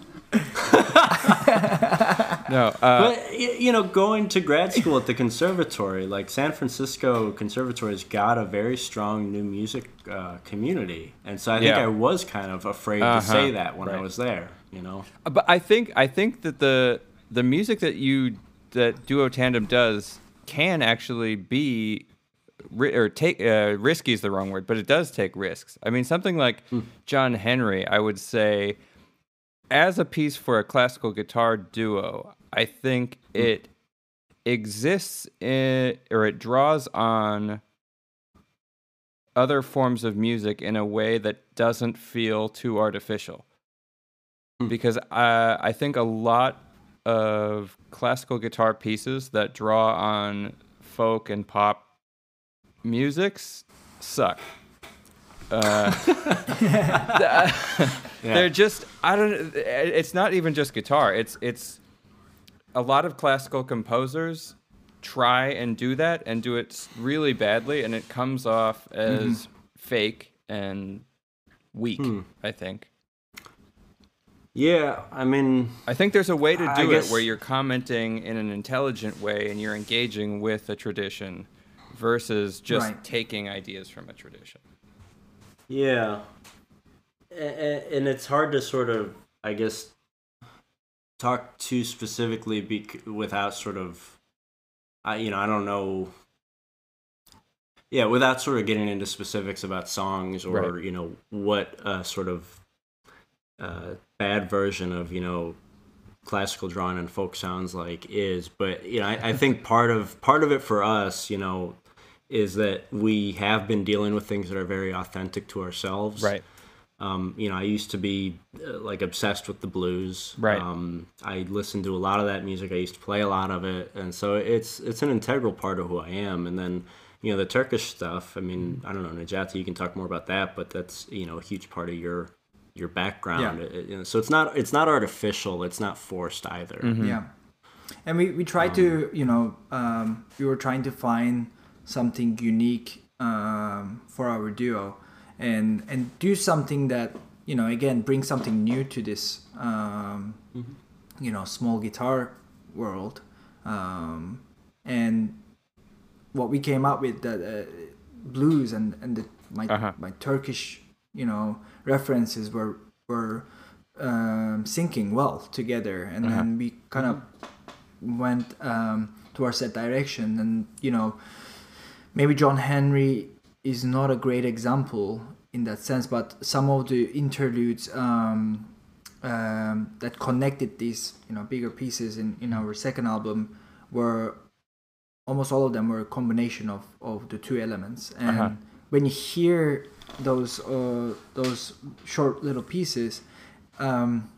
no, uh, But you know, going to grad school at the conservatory, like San Francisco Conservatory, has got a very strong new music uh, community, and so I think Yeah. I was kind of afraid Uh-huh, to say that when I was there. You know, but I think I think that the the music that you that Duo Tandem does can actually be or take uh, risky is the wrong word, but it does take risks. I mean, something like John Henry, I would say, as a piece for a classical guitar duo, I think it exists in, or it draws on other forms of music in a way that doesn't feel too artificial. Because uh, I think a lot of classical guitar pieces that draw on folk and pop musics suck. Uh, They're just I don't. It's not even just guitar. It's it's a lot of classical composers try and do that and do it really badly, and it comes off as mm-hmm. fake and weak. Hmm. I think. yeah. I mean, I think there's a way to do it where you're commenting in an intelligent way and you're engaging with a tradition versus just Right. taking ideas from a tradition. yeah, and it's hard to sort of, I guess, talk too specifically bec- without sort of, I you know, I don't know. Yeah, without sort of getting into specifics about songs or Right. you know what uh, sort of uh, bad version of you know classical drawing and folk sounds like is, but you know I, I think part of part of it for us, you know, is that we have been dealing with things that are very authentic to ourselves. Right. Um, you know, I used to be uh, like obsessed with the blues. Right. Um, I listened to a lot of that music. I used to play a lot of it, and so it's it's an integral part of who I am. And then, you know, the Turkish stuff. I mean, I don't know, Najati, you can talk more about that, but that's you know a huge part of your your background. Yeah. It- you know, so it's not it's not artificial. It's not forced either. Yeah, and we we tried to you know um, we were trying to find something unique um, for our duo, and and do something that you know again bring something new to this um, you know small guitar world, um, and what we came up with that uh, blues and and the, my Uh-huh. my Turkish you know references were were um, syncing well together, and then we kind of went um, towards that direction. And you know, maybe John Henry is not a great example in that sense, but some of the interludes um, um, that connected these you know bigger pieces in, in our second album were almost all of them were a combination of, of the two elements and Uh-huh. when you hear those uh, those short little pieces um,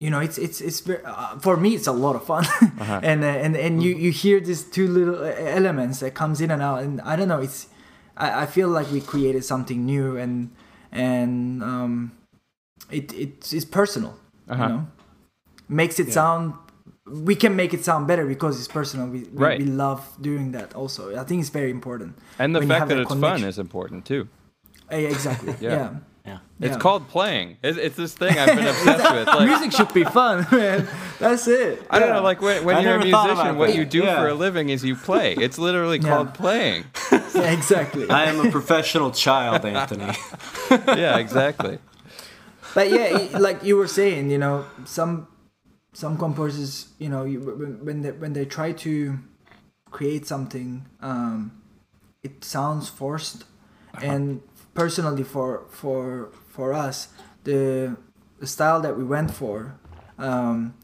you know it's it's it's very, uh, for me it's a lot of fun Uh-huh. and uh, and and you you hear these two little uh, elements that comes in and out and i don't know it's i, I feel like we created something new and and um it it is personal Uh-huh. you know makes it sound we can make it sound better because it's personal we, we, Right. we love doing that also i think it's very important And the fact that that it's fun is important too. Uh, yeah, exactly Yeah. yeah, Yeah. It's Yeah. called playing. It's, it's this thing I've been obsessed with. Like, music should be fun man that's it I don't know, like when, when I you're a musician, what that. you do Yeah. for a living is you play. It's literally Yeah. called playing. exactly I am a professional child, Anthony. Yeah, exactly. but yeah like you were saying you know some some composers you know you, when- when they when they try to create something um it sounds forced and personally for for for us the the style that we went for um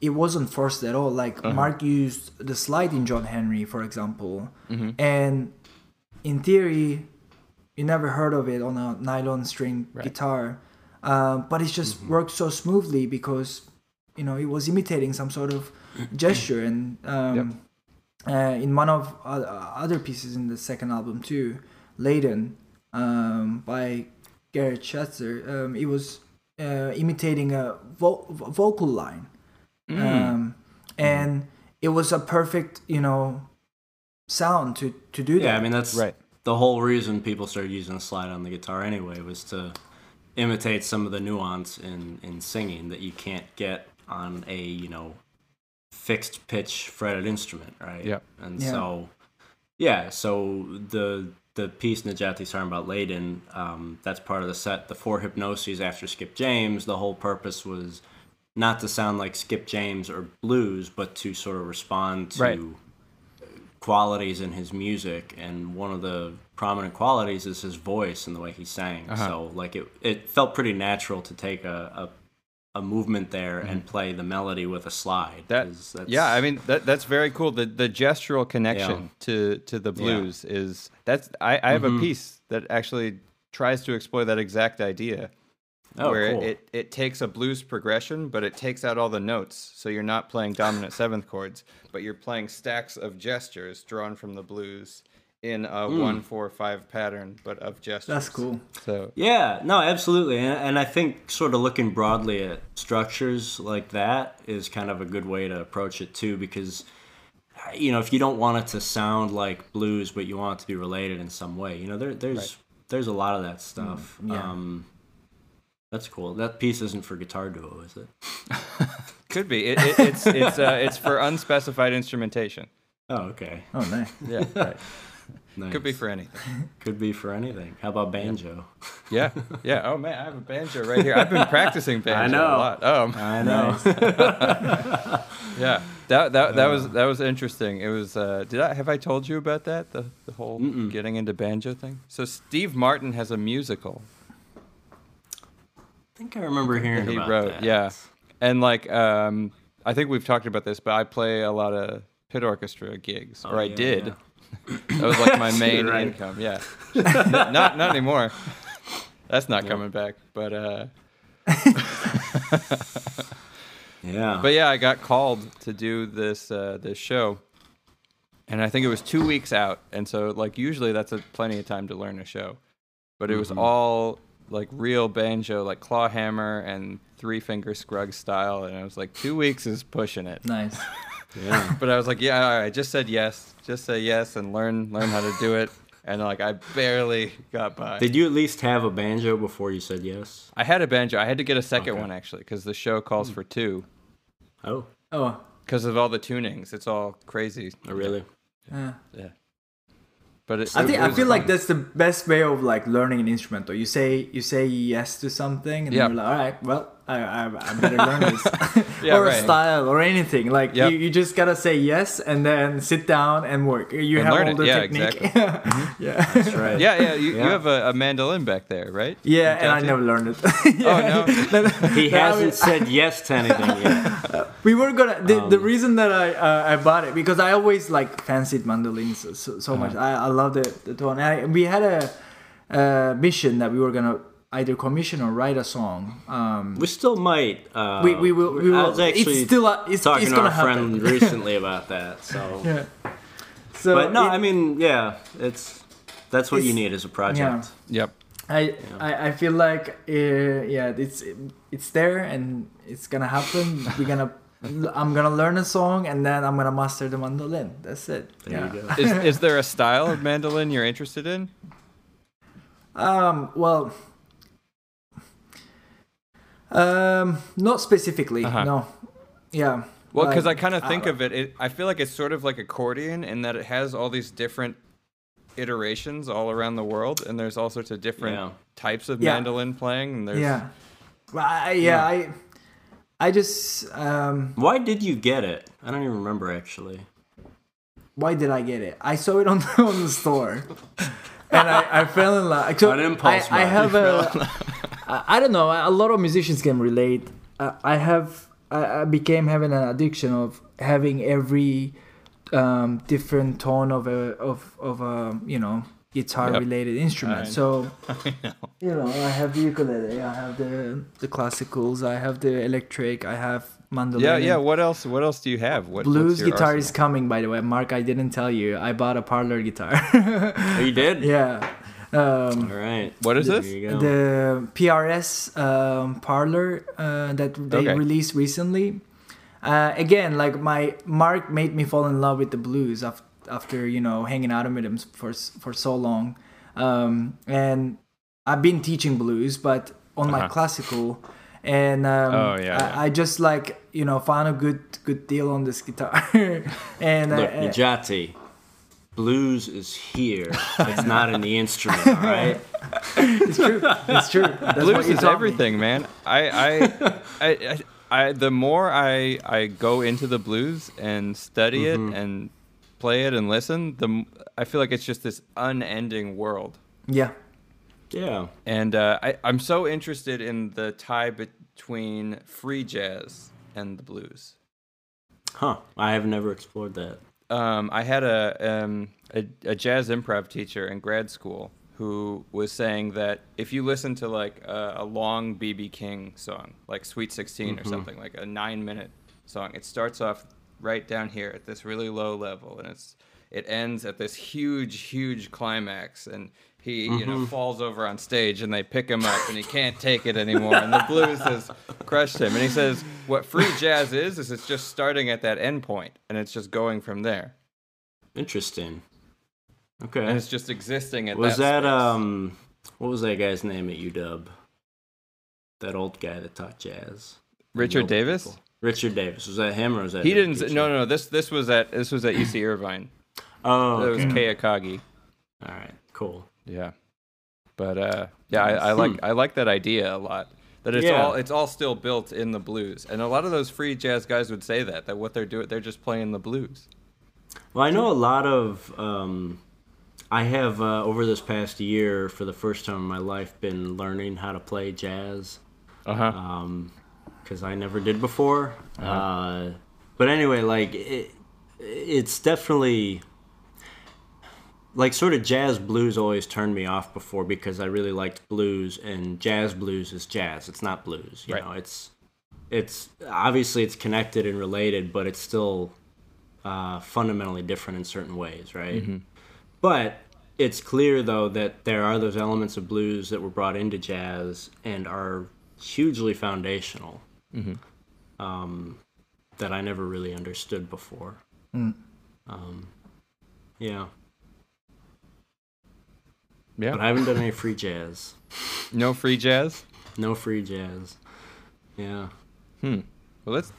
it wasn't forced at all. Like mark used the slide in john henry for example. And in theory you never heard of it on a nylon string Right. guitar. Uh, but it just worked so smoothly because you know it was imitating some sort of gesture. And um, uh, in one of uh, other pieces in the second album too Layden um, by Garrett Schatzer. Um, it was uh, imitating a vo- vocal line, Mm. um, and it was a perfect, you know, sound to to do that. Yeah, I mean that's Right. the whole reason people started using a slide on the guitar anyway was to imitate some of the nuance in in singing that you can't get on a you know fixed pitch fretted instrument, right? Yeah. And Yeah. so yeah, so the the piece Najati's talking about Layden, um, that's part of the set. The four hypnoses after Skip James, the whole purpose was not to sound like Skip James or blues, but to sort of respond to Right. qualities in his music, and one of the prominent qualities is his voice and the way he sang. Uh-huh. So like it, it felt pretty natural to take a a, a movement there and play the melody with a slide. Mm-hmm. That yeah, I mean that that's very cool. The the gestural connection to to the blues is that's I, I have a Mhm. piece that actually tries to explore that exact idea. Oh, where cool. it, it takes a blues progression, but it takes out all the notes. So you're not playing dominant seventh chords, but you're playing stacks of gestures drawn from the blues in a Hmm. one, four, five pattern, but of gestures. That's cool. So Yeah, no, absolutely, and, and I think sort of looking broadly at structures like that is kind of a good way to approach it too, because you know if you don't want it to sound like blues, but you want it to be related in some way, you know there there's Right. there's a lot of that stuff. yeah. Um, that's cool. That piece isn't for guitar duo, is it? could be. It, it, it's it's uh, it's for unspecified instrumentation. Oh, okay. Oh, nice. Yeah, right. Nice. Could be for anything. could be for anything. How about banjo? Yeah, yeah. Oh man, I have a banjo right here. I've been practicing banjo know. a lot. Um, I know. yeah, that that that was that was interesting. It was. Uh, did I have I told you about that? The the whole Mm-mm. getting into banjo thing. So Steve Martin has a musical I think I remember hearing he about wrote. that. Yeah, and like um, I think we've talked about this, but I play a lot of pit orchestra gigs, or Oh, I yeah, did. yeah. That was like my main Right. income. Yeah, not not anymore. That's not coming back. But uh, Yeah. But yeah, I got called to do this uh, this show, and I think it was two weeks out, and so like usually that's a plenty of time to learn a show, but it was Mhm. all like real banjo, like claw hammer and three finger Scruggs style, and I was like two weeks is pushing it, Nice. yeah. but I was like yeah, all right, I just said yes, just say yes and learn learn how to do it, and like I barely got by. Did you at least have a banjo before you said yes? I had a banjo. I had to get a second Okay. one actually because the show calls hmm. for two Oh, Oh, because of all the tunings. It's all crazy. oh really? yeah. Yeah. But it, I it think I was feel like that's the best way of like learning an instrument. Though you say you say yes to something, and Yeah. you're like, all right, well, I I, I better learn this, Yeah, or a right. style or anything. Like Yep. you, you just gotta say yes and then sit down and work. You And have learn all it. the Yeah, technique. exactly. yeah, That's right. Yeah, yeah. You, you have a, a mandolin back there, right? yeah, and I never learned it. Oh no. He hasn't said yes to anything yet. we were gonna the, the Um, reason that I uh, I bought it because I always like fancied mandolins so, so, so much. Uh-huh. I, I love the the tone. I, we had a uh, mission that we were gonna either commission or write a song. Um, We still might. Uh, we, we will. We will I was actually it's still uh, it's, talking it's to gonna our happen. friend recently about that. So, yeah. So but no, it- I mean, yeah, it's that's what you need as a project. Yep. I, I I feel like uh, yeah it's it's there and it's gonna happen. We're gonna I'm gonna learn a song and then I'm gonna master the mandolin. That's it. There yeah. you go. Is is there a style of mandolin you're interested in? Um. Well. Um. Not specifically. Uh-huh. No. Yeah. Well, because I kind of uh, think of it, it, I feel like it's sort of like accordion in that it has all these different iterations all around the world, and there's all sorts of different Yeah. types of Yeah. mandolin playing. And there's, Yeah. Well, I, yeah. I. I just. Um. Why did you get it? I don't even remember actually. Why did I get it? I saw it on the, on the store. And I, I fell in love. So An impulse I, I buy. have a. I, I don't know. A lot of musicians can relate. Uh, I have. I, I became having an addiction of having every um, different tone of a of of a you know guitar related instrument. I So I know. you know, I have the ukulele, I have the the classicals, I have the electric, I have mandolin. Yeah, yeah. What else? What else do you have? What, what's Blues your guitar is coming, by the way. Mark, I didn't tell you. I bought a parlor guitar. Oh, you did? yeah. Um, All right. What is There this? the PRS um, parlor uh, that they Okay. released recently. Uh, again, like my Mark made me fall in love with the blues after, after you know hanging out with him for s- for so long, um, and I've been teaching blues, but on my Uh-huh. classical, and um, Oh, yeah, yeah. I, I just like you know found a good good deal on this guitar, and Look, uh, Najati, blues is here. It's not in the instrument, all right? it's true, it's true. That's blues is taught me. everything, man. I, I, I, I, I, the more I, I go into the blues and study Mm-hmm. it and play it and listen, the I feel like it's just this unending world. Yeah, Yeah. And uh, I, I'm so interested in the tie between free jazz and the blues. Huh. I have never explored that. Um, I had a, um, a a jazz improv teacher in grad school who was saying that if you listen to like a, a long BB King song, like Sweet 16 or something, like a nine minute song, it starts off right down here at this really low level, and it's it ends at this huge, huge climax, and he you know falls over on stage, and they pick him up, and he can't take it anymore, and the blues has crushed him, and he says what free jazz is is it's just starting at that end point, and it's just going from there Interesting. okay and Okay. it's just existing at Was that, that, um what was that guy's name at UW? That old guy that taught jazz. Richard Davis? people. Richard Davis. Was that him or was that He didn't. teacher? No, no, no. This this was at this was at UC Irvine. Oh, That was. Kei Akagi. All right. Cool. Yeah, but uh, yeah, I, I like I like that idea a lot. That it's. Yeah. all it's all still built in the blues, and a lot of those free jazz guys would say that that what they're doing they're just playing the blues. Well, I know a lot of. Um, I have uh, over this past year, for the first time in my life, been learning how to play jazz Uh huh. Um, because I never did before. uh but anyway, like it, it's definitely like sort of jazz blues always turned me off before because I really liked blues and jazz blues is jazz. It's not blues. You Right. know, it's it's obviously it's connected and related, but it's still uh, fundamentally different in certain ways, right? But it's clear though that there are those elements of blues that were brought into jazz and are hugely foundational. Um, that I never really understood before. Um, yeah, yeah. but I haven't done any free jazz. no free jazz. No free jazz. Yeah. Hmm. Well, that's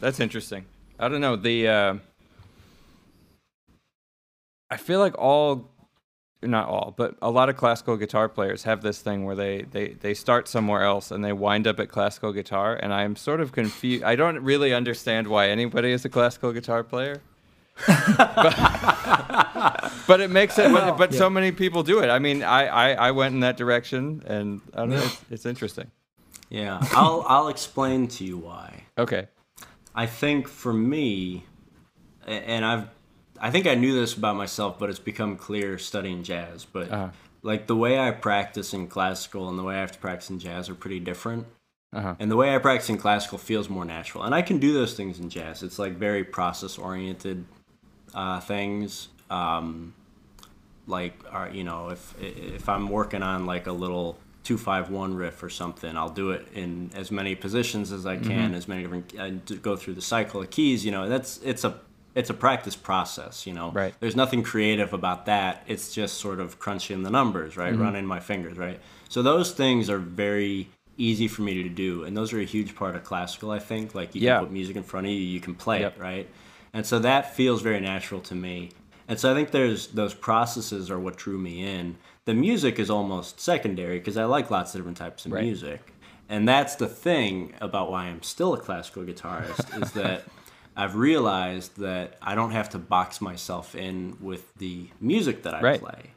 that's interesting. I don't know the. Uh, I feel like all, not all, but a lot of classical guitar players have this thing where they they they start somewhere else and they wind up at classical guitar, and I'm sort of confused. I don't really understand why anybody is a classical guitar player. But, but it makes it. But, but so many people do it. I mean, I, I I went in that direction, and I don't know. It's, it's interesting. Yeah. I'll I'll explain to you why. Okay. I think for me, and I've, I think I knew this about myself, but it's become clear studying jazz. But Uh-huh. like the way I practice in classical and the way I have to practice in jazz are pretty different. Uh huh. And the way I practice in classical feels more natural. And I can do those things in jazz. It's like very process oriented uh, things. Um, like, are you know, if if I'm working on like a little two five one riff or something, I'll do it in as many positions as I can, as many different. I d- go through the cycle of keys. You know, that's it's a it's a practice process. You know, Right. There's nothing creative about that. It's just sort of crunching the numbers, right? Running my fingers, right? So those things are very easy for me to do, and those are a huge part of classical. I think, like you Yeah. can put music in front of you, you can play Yep. it, right? And so that feels very natural to me. And so I think there's those processes are what drew me in. The music is almost secondary because I like lots of different types of Right. music. And that's the thing about why I'm still a classical guitarist is that I've realized that I don't have to box myself in with the music that I Right. play.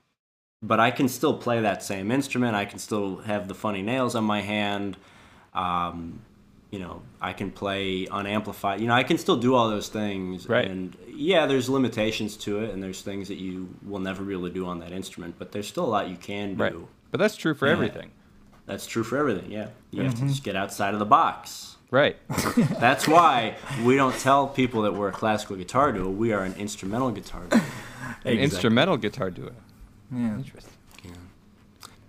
But I can still play that same instrument. I can still have the funny nails on my hand. Um, you know, I can play unamplified. You know, I can still do all those things. Right. And yeah, there's limitations to it, and there's things that you will never be able to do on that instrument. But there's still a lot you can do. Right. But that's true for Yeah. everything. That's true for everything. Yeah, you have to mm-hmm. just get outside of the box. Right. That's why we don't tell people that we're a classical guitar duo. We are an instrumental guitar duo. An instrumental guitar duo. Yeah. Interesting.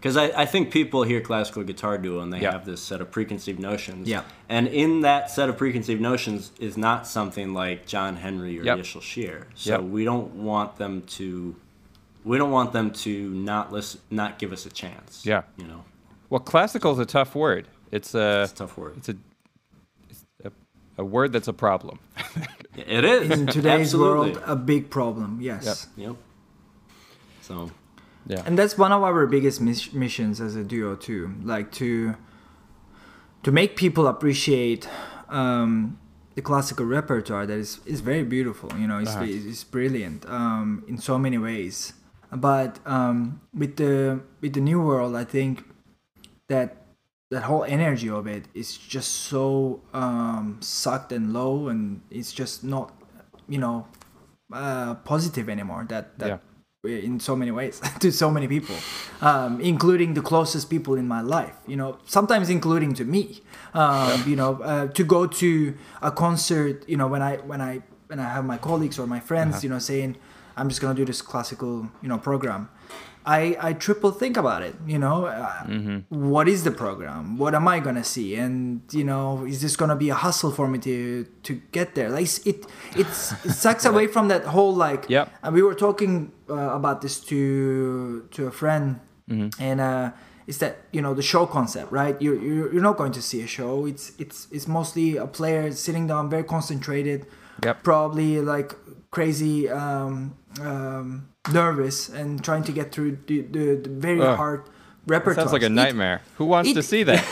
Yeah. Because I, I think people hear classical guitar duo and they Yeah. have this set of preconceived notions. Yeah. And in that set of preconceived notions is not something like John Henry or Yep. Yishel Shear. So Yep. we don't want them to we don't want them to not listen not give us a chance. Yeah. You know. Well, classical is a tough word. It's a It's a tough word. it's a it's a, a word that's a problem. It is. In today's Absolutely. world, a big problem. Yes. Yep. So yeah. and that's one of our biggest mis- missions as a duo too like to to make people appreciate um, the classical repertoire that is is very beautiful you know it's, Uh-huh. it's brilliant um, in so many ways but um, with the with the new world i think that that whole energy of it is just so um, sucked and low and it's just not you know uh, positive anymore that that Yeah. In so many ways to so many people um, including the closest people in my life you know sometimes including to me um, you know uh, to go to a concert you know when i when i when i have my colleagues or my friends Uh-huh. you know saying i'm just gonna do this classical you know program I, I triple think about it, you know. Uh, Mm-hmm. what is the program? What am I gonna see? And you know, is this gonna be a hustle for me to to get there? Like it, it's it sucks away from that whole like. yeah And we were talking uh, about this to to a friend, Mm-hmm. and uh, it's that you know the show concept, right? You're, you're you're not going to see a show. It's it's it's mostly a player sitting down, very concentrated, Yep. probably like crazy um, um, nervous and trying to get through the, the, the very Ugh. hard repertoire. Sounds like a It- nightmare. Who wants it- to see that?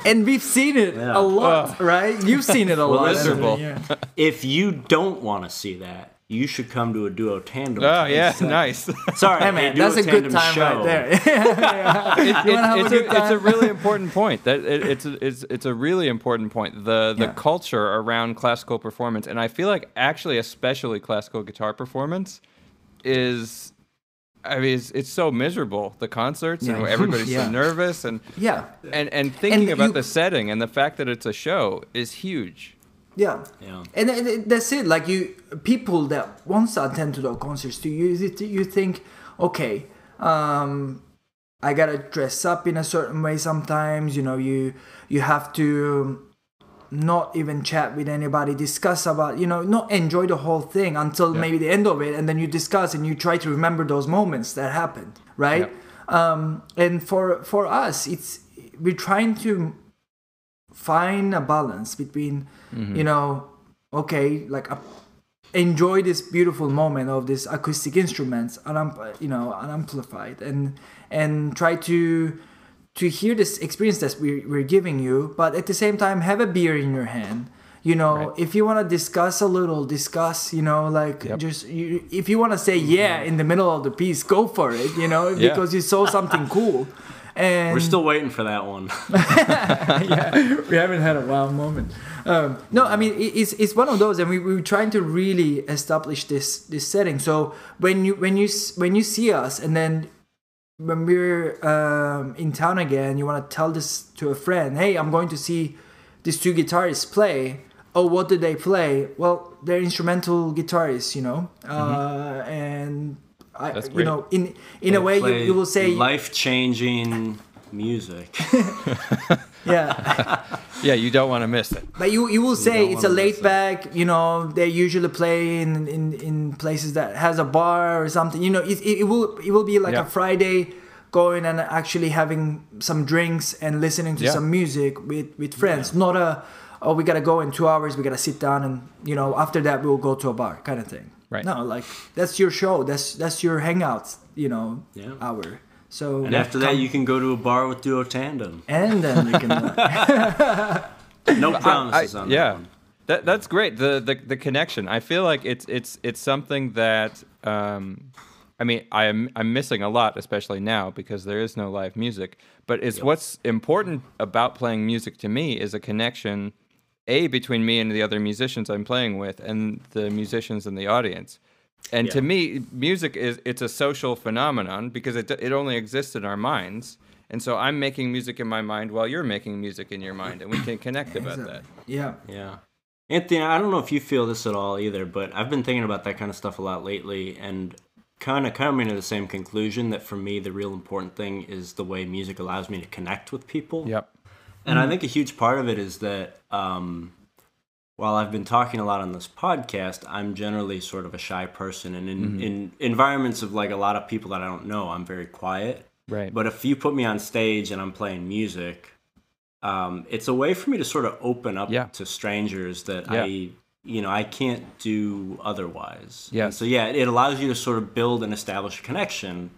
and we've seen it Yeah. a lot, right? You've seen it a Well, lot. miserable. Yeah. if you don't want to see that, you should come to a duo tandem. oh yeah, uh, nice. Sorry, Hey man, duo that's a good tandem time show. right there. Yeah, yeah. You wanna have a it's, a, it's a really important point. That it, it's a, it's it's a really important point. The the Yeah. culture around classical performance, and I feel like actually, especially classical guitar performance, is. I mean, it's, it's so miserable. The concerts and everybody's Yeah. so nervous, and yeah, and and thinking And about you- the setting and the fact that it's a show is huge. Yeah. Yeah. And it- that's it. Like you, people that wants to attend to the concerts, do you you think, okay, um, I gotta dress up in a certain way sometimes. You know, you you have to not even chat with anybody, discuss about, you know, not enjoy the whole thing until Yeah. maybe the end of it, and then you discuss and you try to remember those moments that happened, right? Um, and for for us, it's we're trying to find a balance between, mm-hmm. you know, okay, like a, enjoy this beautiful moment of this acoustic instruments, unamp- you know, unamplified, and and try to to hear this experience that we're, we're giving you, but at the same time have a beer in your hand. You know, Right. if you want to discuss a little, discuss. You know, like Yep. just you, if you want to say yeah mm-hmm. in the middle of the piece, go for it. You know, Yeah. because you saw something cool. And We're still waiting for that one. yeah, we haven't had a wow moment. Um, no, I mean it's it's one of those, and we we were trying to really establish this this setting. So when you when you when you see us, and then when we're um, in town again, you want to tell this to a friend. Hey, I'm going to see these two guitarists play. Oh, what do they play? Well, they're instrumental guitarists, you know, uh, and I. That's you great. know, in in a way, you, you will say, life changing music. yeah. Yeah, you don't want to miss it. But you you will say don't it's a wanna miss laid it. back. You know, they usually play in, in, in places that has a bar or something. You know, it, it, it will it will be like Yeah. a Friday, going and actually having some drinks and listening to Yeah. some music with with friends. Not a oh we gotta go in two hours. We gotta sit down and you know after that we'll go to a bar kind of thing. Right. No, like that's your show. That's that's your hangout. You know, Yeah. hour. So And after that, you can go to a bar with duo tandem. and then you can. uh, No promises I- on yeah. that one. That that's great. The, the the connection. I feel like it's it's it's something that um, I mean I am I'm missing a lot, especially now because there is no live music. But it's what's important about playing music to me is a connection, a between me and the other musicians I'm playing with, and the musicians in the audience. And to me, music is it's a social phenomenon because it it only exists in our minds. And so I'm making music in my mind while you're making music in your mind, and we can connect about that. yeah. Yeah. Anthony, I don't know if you feel this at all either, but I've been thinking about that kind of stuff a lot lately. And kind of coming to the same conclusion that for me the real important thing is the way music allows me to connect with people. Yep. And I think a huge part of it is that um, while I've been talking a lot on this podcast, I'm generally sort of a shy person, and in, in environments of like a lot of people that I don't know, I'm very quiet. Right. But if you put me on stage and I'm playing music, um, it's a way for me to sort of open up Yeah. to strangers that Yeah. I, you know, I can't do otherwise. Yeah. And so yeah, it allows you to sort of build and establish a connection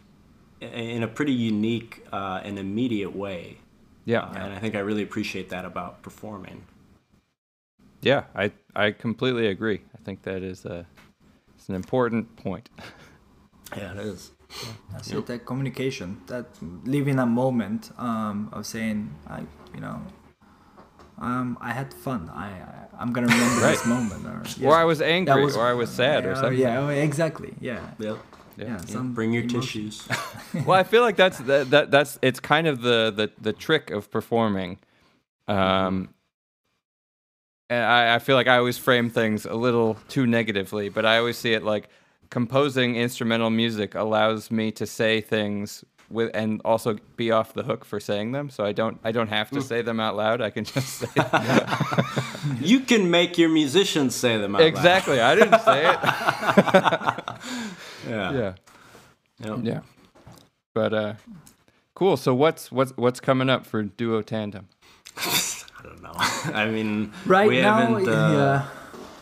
in a pretty unique uh, and immediate way. Yeah. Uh, and I think I really appreciate that about performing. Yeah, I I completely agree. I think that is a it's an important point. Yeah, it is. That's it. That communication, that living a moment um, of saying, I, you know, um, I had fun. I, I I'm gonna remember this moment. Or, yeah. Or I was angry, was- or I was sad, or something. Yeah, exactly. Yeah. Yep. Yeah. Yeah. some Bring your emotion. tissues. well, I feel like that's that, that that's it's kind of the the the trick of performing. Um, and I, I feel like I always frame things a little too negatively, but I always see it like composing instrumental music allows me to say things with and also be off the hook for saying them. So I don't I don't have to say them out loud. I can just say you can make your musicians say them out loud. exactly. I didn't say it. Yeah. yeah. Yep. Yeah. But uh cool. So what's what's what's coming up for Duo Tandem? I don't know. I mean, Right we now, haven't, uh, yeah.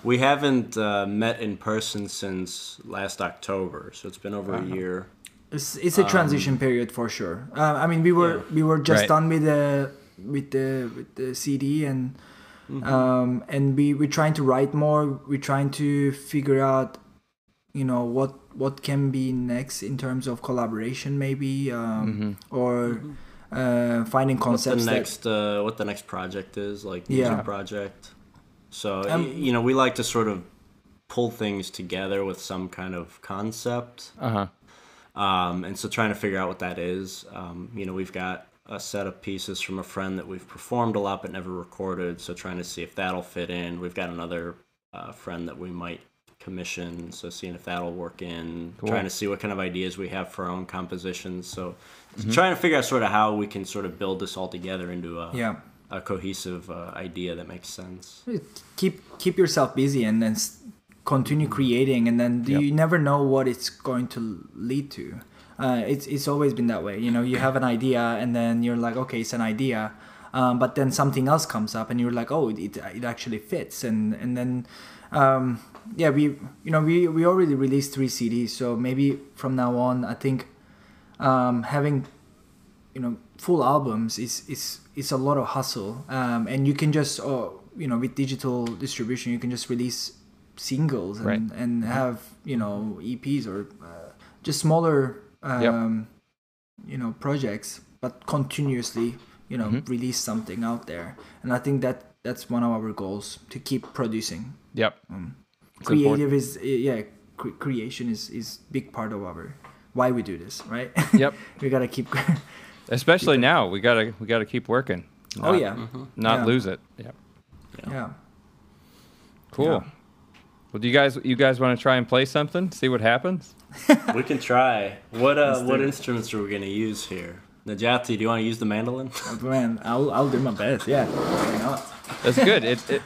we haven't uh, met in person since last October, so it's been over Uh-huh. a year. It's, it's a transition period for sure. Uh, I mean, we were Yeah. we were just Right. done with the with the with the CD and Mm-hmm. um, and we we're trying to write more. We're trying to figure out, you know, what what can be next in terms of collaboration, maybe, um, or uh, finding Mm-hmm. What the concepts that next uh, what the next project is, like music Yeah. project. So Um, y- you know, we like to sort of pull things together with some kind of concept. Uh huh. Um, and so trying to figure out what that is. Um, you know, we've got a set of pieces from a friend that we've performed a lot but never recorded. So trying to see if that'll fit in. We've got another uh, friend that we might commission. So seeing if that'll work in. Cool. Trying to see what kind of ideas we have for our own compositions. So trying to figure out sort of how we can sort of build this all together into a, yeah. a cohesive uh, idea that makes sense. keep keep yourself busy and then continue creating and then Yep. you never know what it's going to lead to uh, it's it's always been that way you know you have an idea and then you're like okay it's an idea um, but then something else comes up and you're like oh it, it actually fits and and then um, yeah we you know we we already released three cds so maybe from now on i think um, having you know full albums is is is a lot of hustle um, and you can just oh, you know with digital distribution you can just release singles and, Right. and have you know eps or uh, just smaller um, you know projects but continuously you know Mhm. release something out there and i think that that's one of our goals to keep producing Yep. um. Creative is yeah cre- creation is is big part of our why we do this right Yep. we gotta keep Especially now, we gotta we gotta keep working. oh Not- yeah Not Yeah. lose it. Yep. yeah Cool. Yeah. Well, do you guys you guys want to try and play something? See what happens? we can try. What uh, what it. instruments are we gonna use here? Najati, do you want to use the mandolin? Oh, man i'll i'll do my best yeah why not That's good. it, it,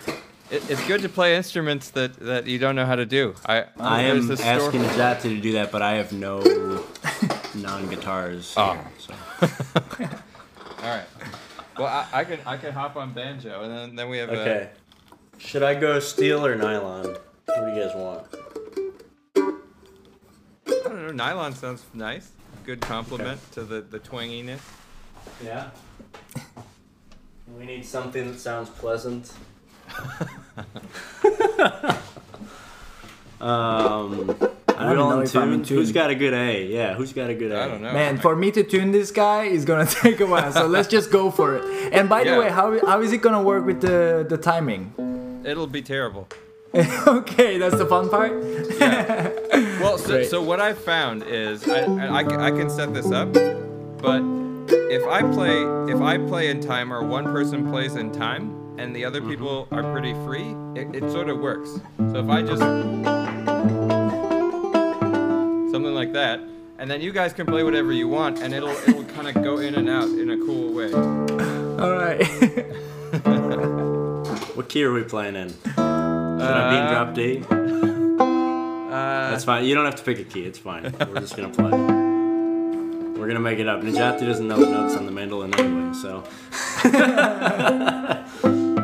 it it's good to play instruments that that you don't know how to do. I I am asking Najati to do that, but I have no non-guitars. Oh. here, so. All right. Well, I, I can I can hop on banjo, and then then we have Okay. Should I go steel or nylon? What do you guys want? I don't know. Nylon sounds nice. Good complement to the the twanginess. Yeah. We need something that sounds pleasant. um, I don't know if I'm in Who's tune. got a good A? Yeah, who's got a good A? I don't know. man for me to tune this guy is gonna take a while so let's just go for it and by Yeah. the way how, how is it gonna work with the the timing It'll be terrible. okay that's the fun part Well, so, so what I've found is I, I, I I can set this up, but if I play if I play in time or one person plays in time and the other people are pretty free, it, it sort of works. So if I just something like like that, and then you guys can play whatever you want, and it'll it'll kind of go in and out in a cool way. All right. What key are we playing in? Should I be in drop D? Uh, That's fine. You don't have to pick a key. It's fine. We're just gonna play. We're gonna make it up. Najati doesn't know the notes on the mandolin anyway, so.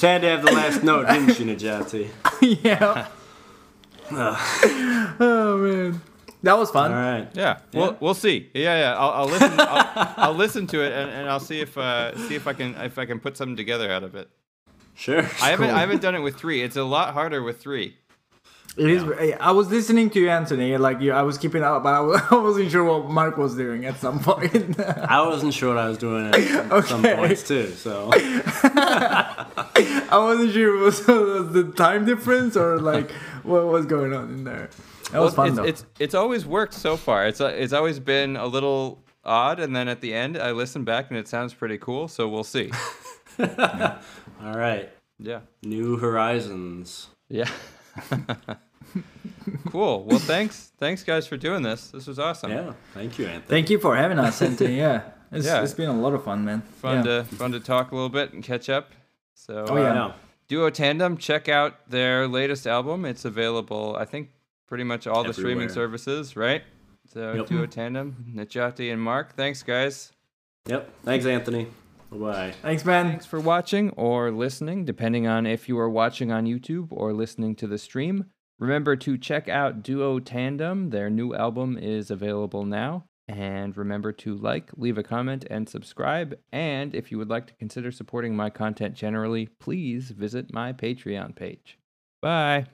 just had to have the last note, didn't you, Najati? yeah. oh man, that was fun. All right. Yeah, Yeah. we'll we'll see. Yeah, yeah. I'll, I'll listen. I'll, I'll listen to it and, and I'll see if uh, see if I can if I can put something together out of it. Sure. I haven't Cool. I haven't done it with three. It's a lot harder with three. It is. I was listening to you, Anthony. Like you, I was keeping up, but I wa- I wasn't sure what Mark was doing at some point. I wasn't sure what I was doing at some points too. So I wasn't sure it was, was the time difference or like what was going on in there. That was fun it's, though. it's it's always worked so far. It's uh, it's always been a little odd, and then at the end, I listen back and it sounds pretty cool. So we'll see. all right. Yeah. New horizons. Yeah. Cool. Well, thanks, thanks guys for doing this. This was awesome. Yeah. Thank you, Anthony. Thank you for having us, Anthony. Yeah, it's, Yeah. it's been a lot of fun, man. Fun yeah. to fun to talk a little bit and catch up. So Oh, yeah. Um, yeah. Duo Tandem, check out their latest album. It's available, I think, pretty much all the streaming services, right? So Yep. Duo Tandem, Najati and Mark. Thanks, guys. Yep. Thanks, Anthony. Bye bye. Thanks, man. Thanks for watching or listening, depending on if you are watching on YouTube or listening to the stream. Remember to check out Duo Tandem. Their new album is available now. And remember to like, leave a comment, and subscribe. And if you would like to consider supporting my content generally, please visit my Patreon page. Bye.